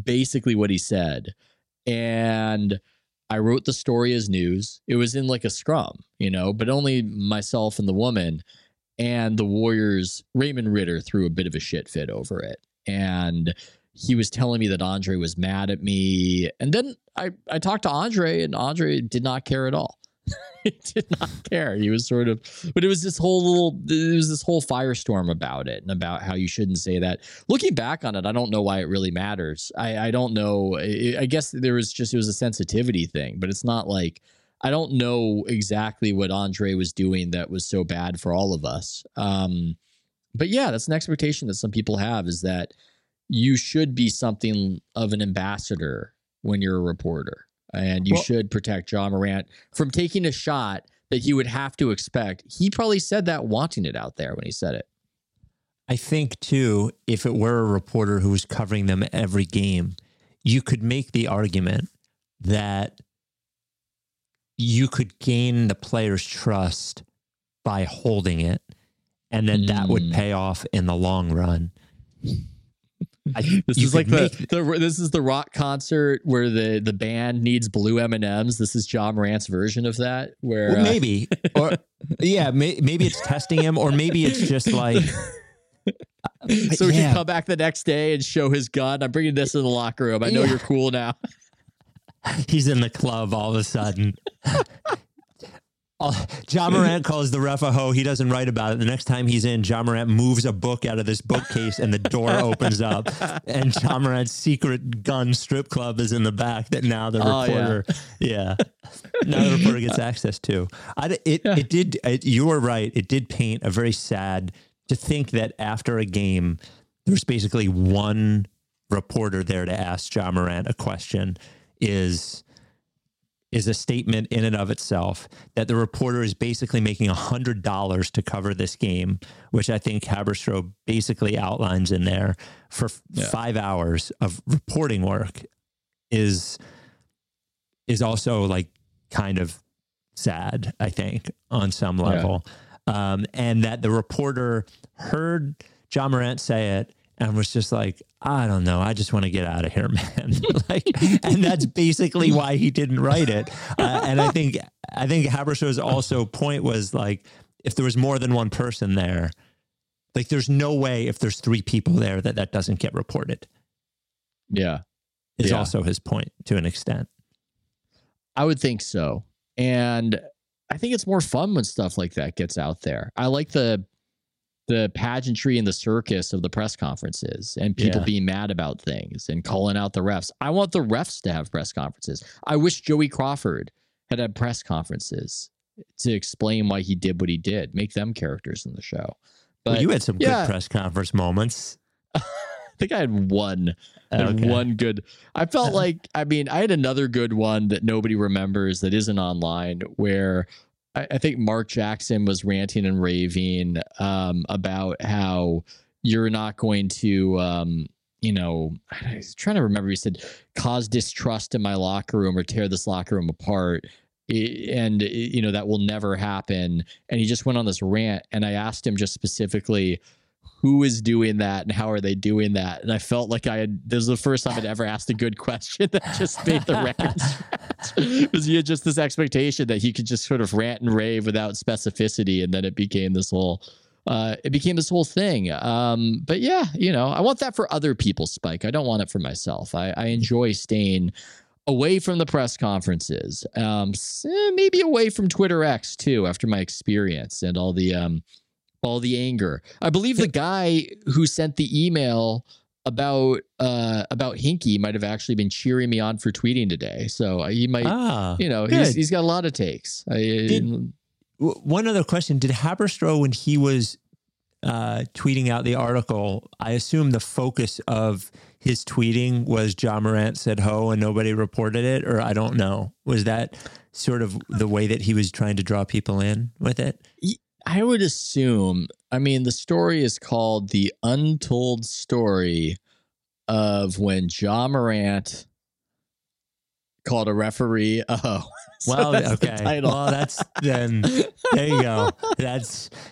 basically what he said. And I wrote the story as news. It was in like a scrum, you know, but only myself and the woman. And the Warriors, Raymond Ridder threw a bit of a shit fit over it. And he was telling me that Andre was mad at me. And then I, I talked to Andre, and Andre did not care at all. he did not care. He was sort of, but it was this whole little, there was this whole firestorm about it and about how you shouldn't say that. Looking back on it, I don't know why it really matters. I, I don't know. I, I guess there was just, it was a sensitivity thing, but it's not like, I don't know exactly what Andre was doing that was so bad for all of us. Um, but yeah, that's an expectation that some people have is that you should be something of an ambassador when you're a reporter and you Well- should protect Ja Morant from taking a shot that he would have to expect. He probably said that wanting it out there when he said it. I think too, if it were a reporter who was covering them every game, you could make the argument that you could gain the player's trust by holding it, and then that would Mm. pay off in the long run. I, This is like the, the this is the rock concert where the the band needs blue M and M's. This is Ja Morant's version of that. Where well, uh, maybe, or yeah, may, maybe it's testing him, or maybe it's just like so he yeah. can come back the next day and show his gun. I'm bringing this in the locker room. I know Yeah. you're cool now. he's in the club all of a sudden. Uh, oh, Ja Morant calls the ref a hoe. He doesn't write about it. The next time he's in, Ja Morant moves a book out of this bookcase and the door opens up. And Ja Morant's secret gun strip club is in the back that now the Oh, yeah. reporter, yeah. now the reporter gets access to. I, it, it did, it, you were right. It did paint a very sad to think that after a game, there's basically one reporter there to ask Ja Morant a question is is a statement in and of itself that the reporter is basically making $100 to cover this game, which I think Haberstroh basically outlines in there for Yeah. five hours of reporting work is is also like kind of sad, I think, on some Yeah. level. Um, and that the reporter heard Ja Morant say it and was just like, I don't know, I just want to get out of here, man. like, and that's basically why he didn't write it. Uh, and I think, I think Haberstroh's also point was like, if there was more than one person there, like, there's no way if there's three people there that that doesn't get reported. Yeah. Is Yeah. also his point to an extent. I would think so. And I think it's more fun when stuff like that gets out there. I like the the pageantry and the circus of the press conferences and people Yeah. being mad about things and calling out the refs. I want the refs to have press conferences. I wish Joey Crawford had had press conferences to explain why he did what he did, make them characters in the show. But well, you had some good press conference moments. I think I had one, I had one good. I felt like, I mean, I had another good one that nobody remembers that isn't online where I, I think Mark Jackson was ranting and raving um, about how you're not going to, um, you know, I was trying to remember. He said, cause distrust in my locker room or tear this locker room apart. And, you know, that will never happen. And he just went on this rant. And I asked him just specifically, who is doing that and how are they doing that? And I felt like I had this was the first time I'd ever asked a good question that just made the record. Because you had just this expectation that he could just sort of rant and rave without specificity, and then it became this whole uh it became this whole thing. Um, but yeah, you know, I want that for other people, Spike. I don't want it for myself. I, I enjoy staying away from the press conferences. Um eh, maybe away from Twitter X too, after my experience and all the um all the anger. I believe the guy who sent the email about uh about Hinkie might have actually been cheering me on for tweeting today. So uh, he might, Ah, you know, he's he's got a lot of takes. I, Did- One other question: Did Haberstroh, when he was uh, tweeting out the article, I assume the focus of his tweeting was Ja Morant said "ho" and nobody reported it, or I don't know. Was that sort of the way that he was trying to draw people in with it? I would assume. I mean, the story is called "The Untold Story of When Ja Morant called a referee." Oh, so Well, that's the okay. title. Well, that's then. There you go. That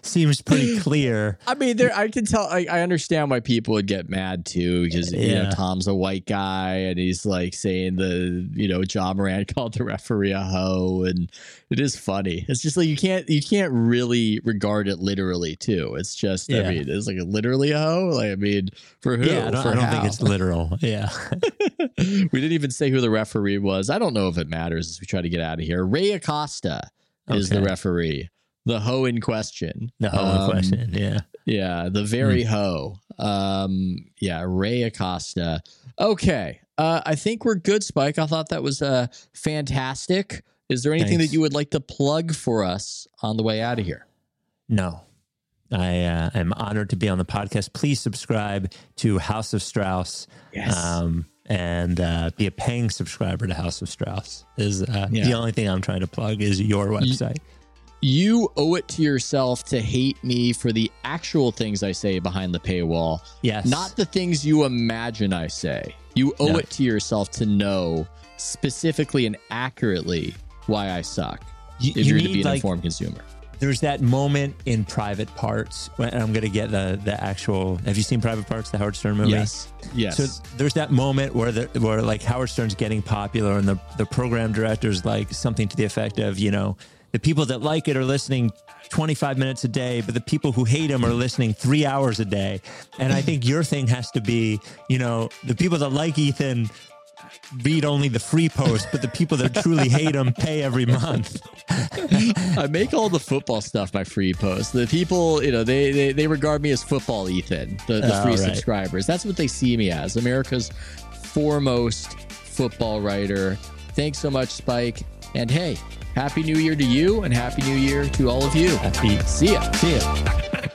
seems pretty clear. I mean, there I can tell. I, I understand why people would get mad too, because you know Tom's a white guy and he's like saying the you know John Moran called the referee a hoe, and it is funny. It's just like you can't you can't really regard it literally too. It's just Yeah. I mean, it's like literally a hoe. Like I mean, for who? Yeah, I don't, I don't think it's literal. Yeah. we didn't even say who the referee was. I don't know if it matters as we try to get out of here. Ray Acosta is the referee. The hoe in question. No Um, in question. Yeah. Yeah, the very hoe. Um, yeah, Ray Acosta. Okay. Uh, I think we're good, Spike. I thought that was uh fantastic. Is there anything Thanks. that you would like to plug for us on the way out of here? No. I uh, am honored to be on the podcast. Please subscribe to House of Strauss. Um, and uh, be a paying subscriber to House of Strauss is uh, Yeah. the only thing I'm trying to plug is your website. you owe it to yourself to hate me for the actual things I say behind the paywall, yes, not the things you imagine I say. You owe No. it to yourself to know specifically and accurately why I suck. you, If you you are to be an like, informed consumer. There's that moment in Private Parts. When, and I'm going to get the the actual. Have you seen Private Parts, the Howard Stern movie? Yes. Yes. So there's that moment where the where like Howard Stern's getting popular and the the program director's like something to the effect of, you know, the people that like it are listening 25 minutes a day, but the people who hate him are listening 3 hours a day. And I think your thing has to be, you know, the people that like Ethan read only the free post, but the people that truly hate them pay every month. I make all the football stuff my free post. The people, you know, they they, they regard me as football Ethan, the, the Oh, free right. subscribers. That's what they see me as. America's foremost football writer. Thanks so much, Spike. And hey, happy new year to you and happy new year to all of you. Happy. See ya. See ya.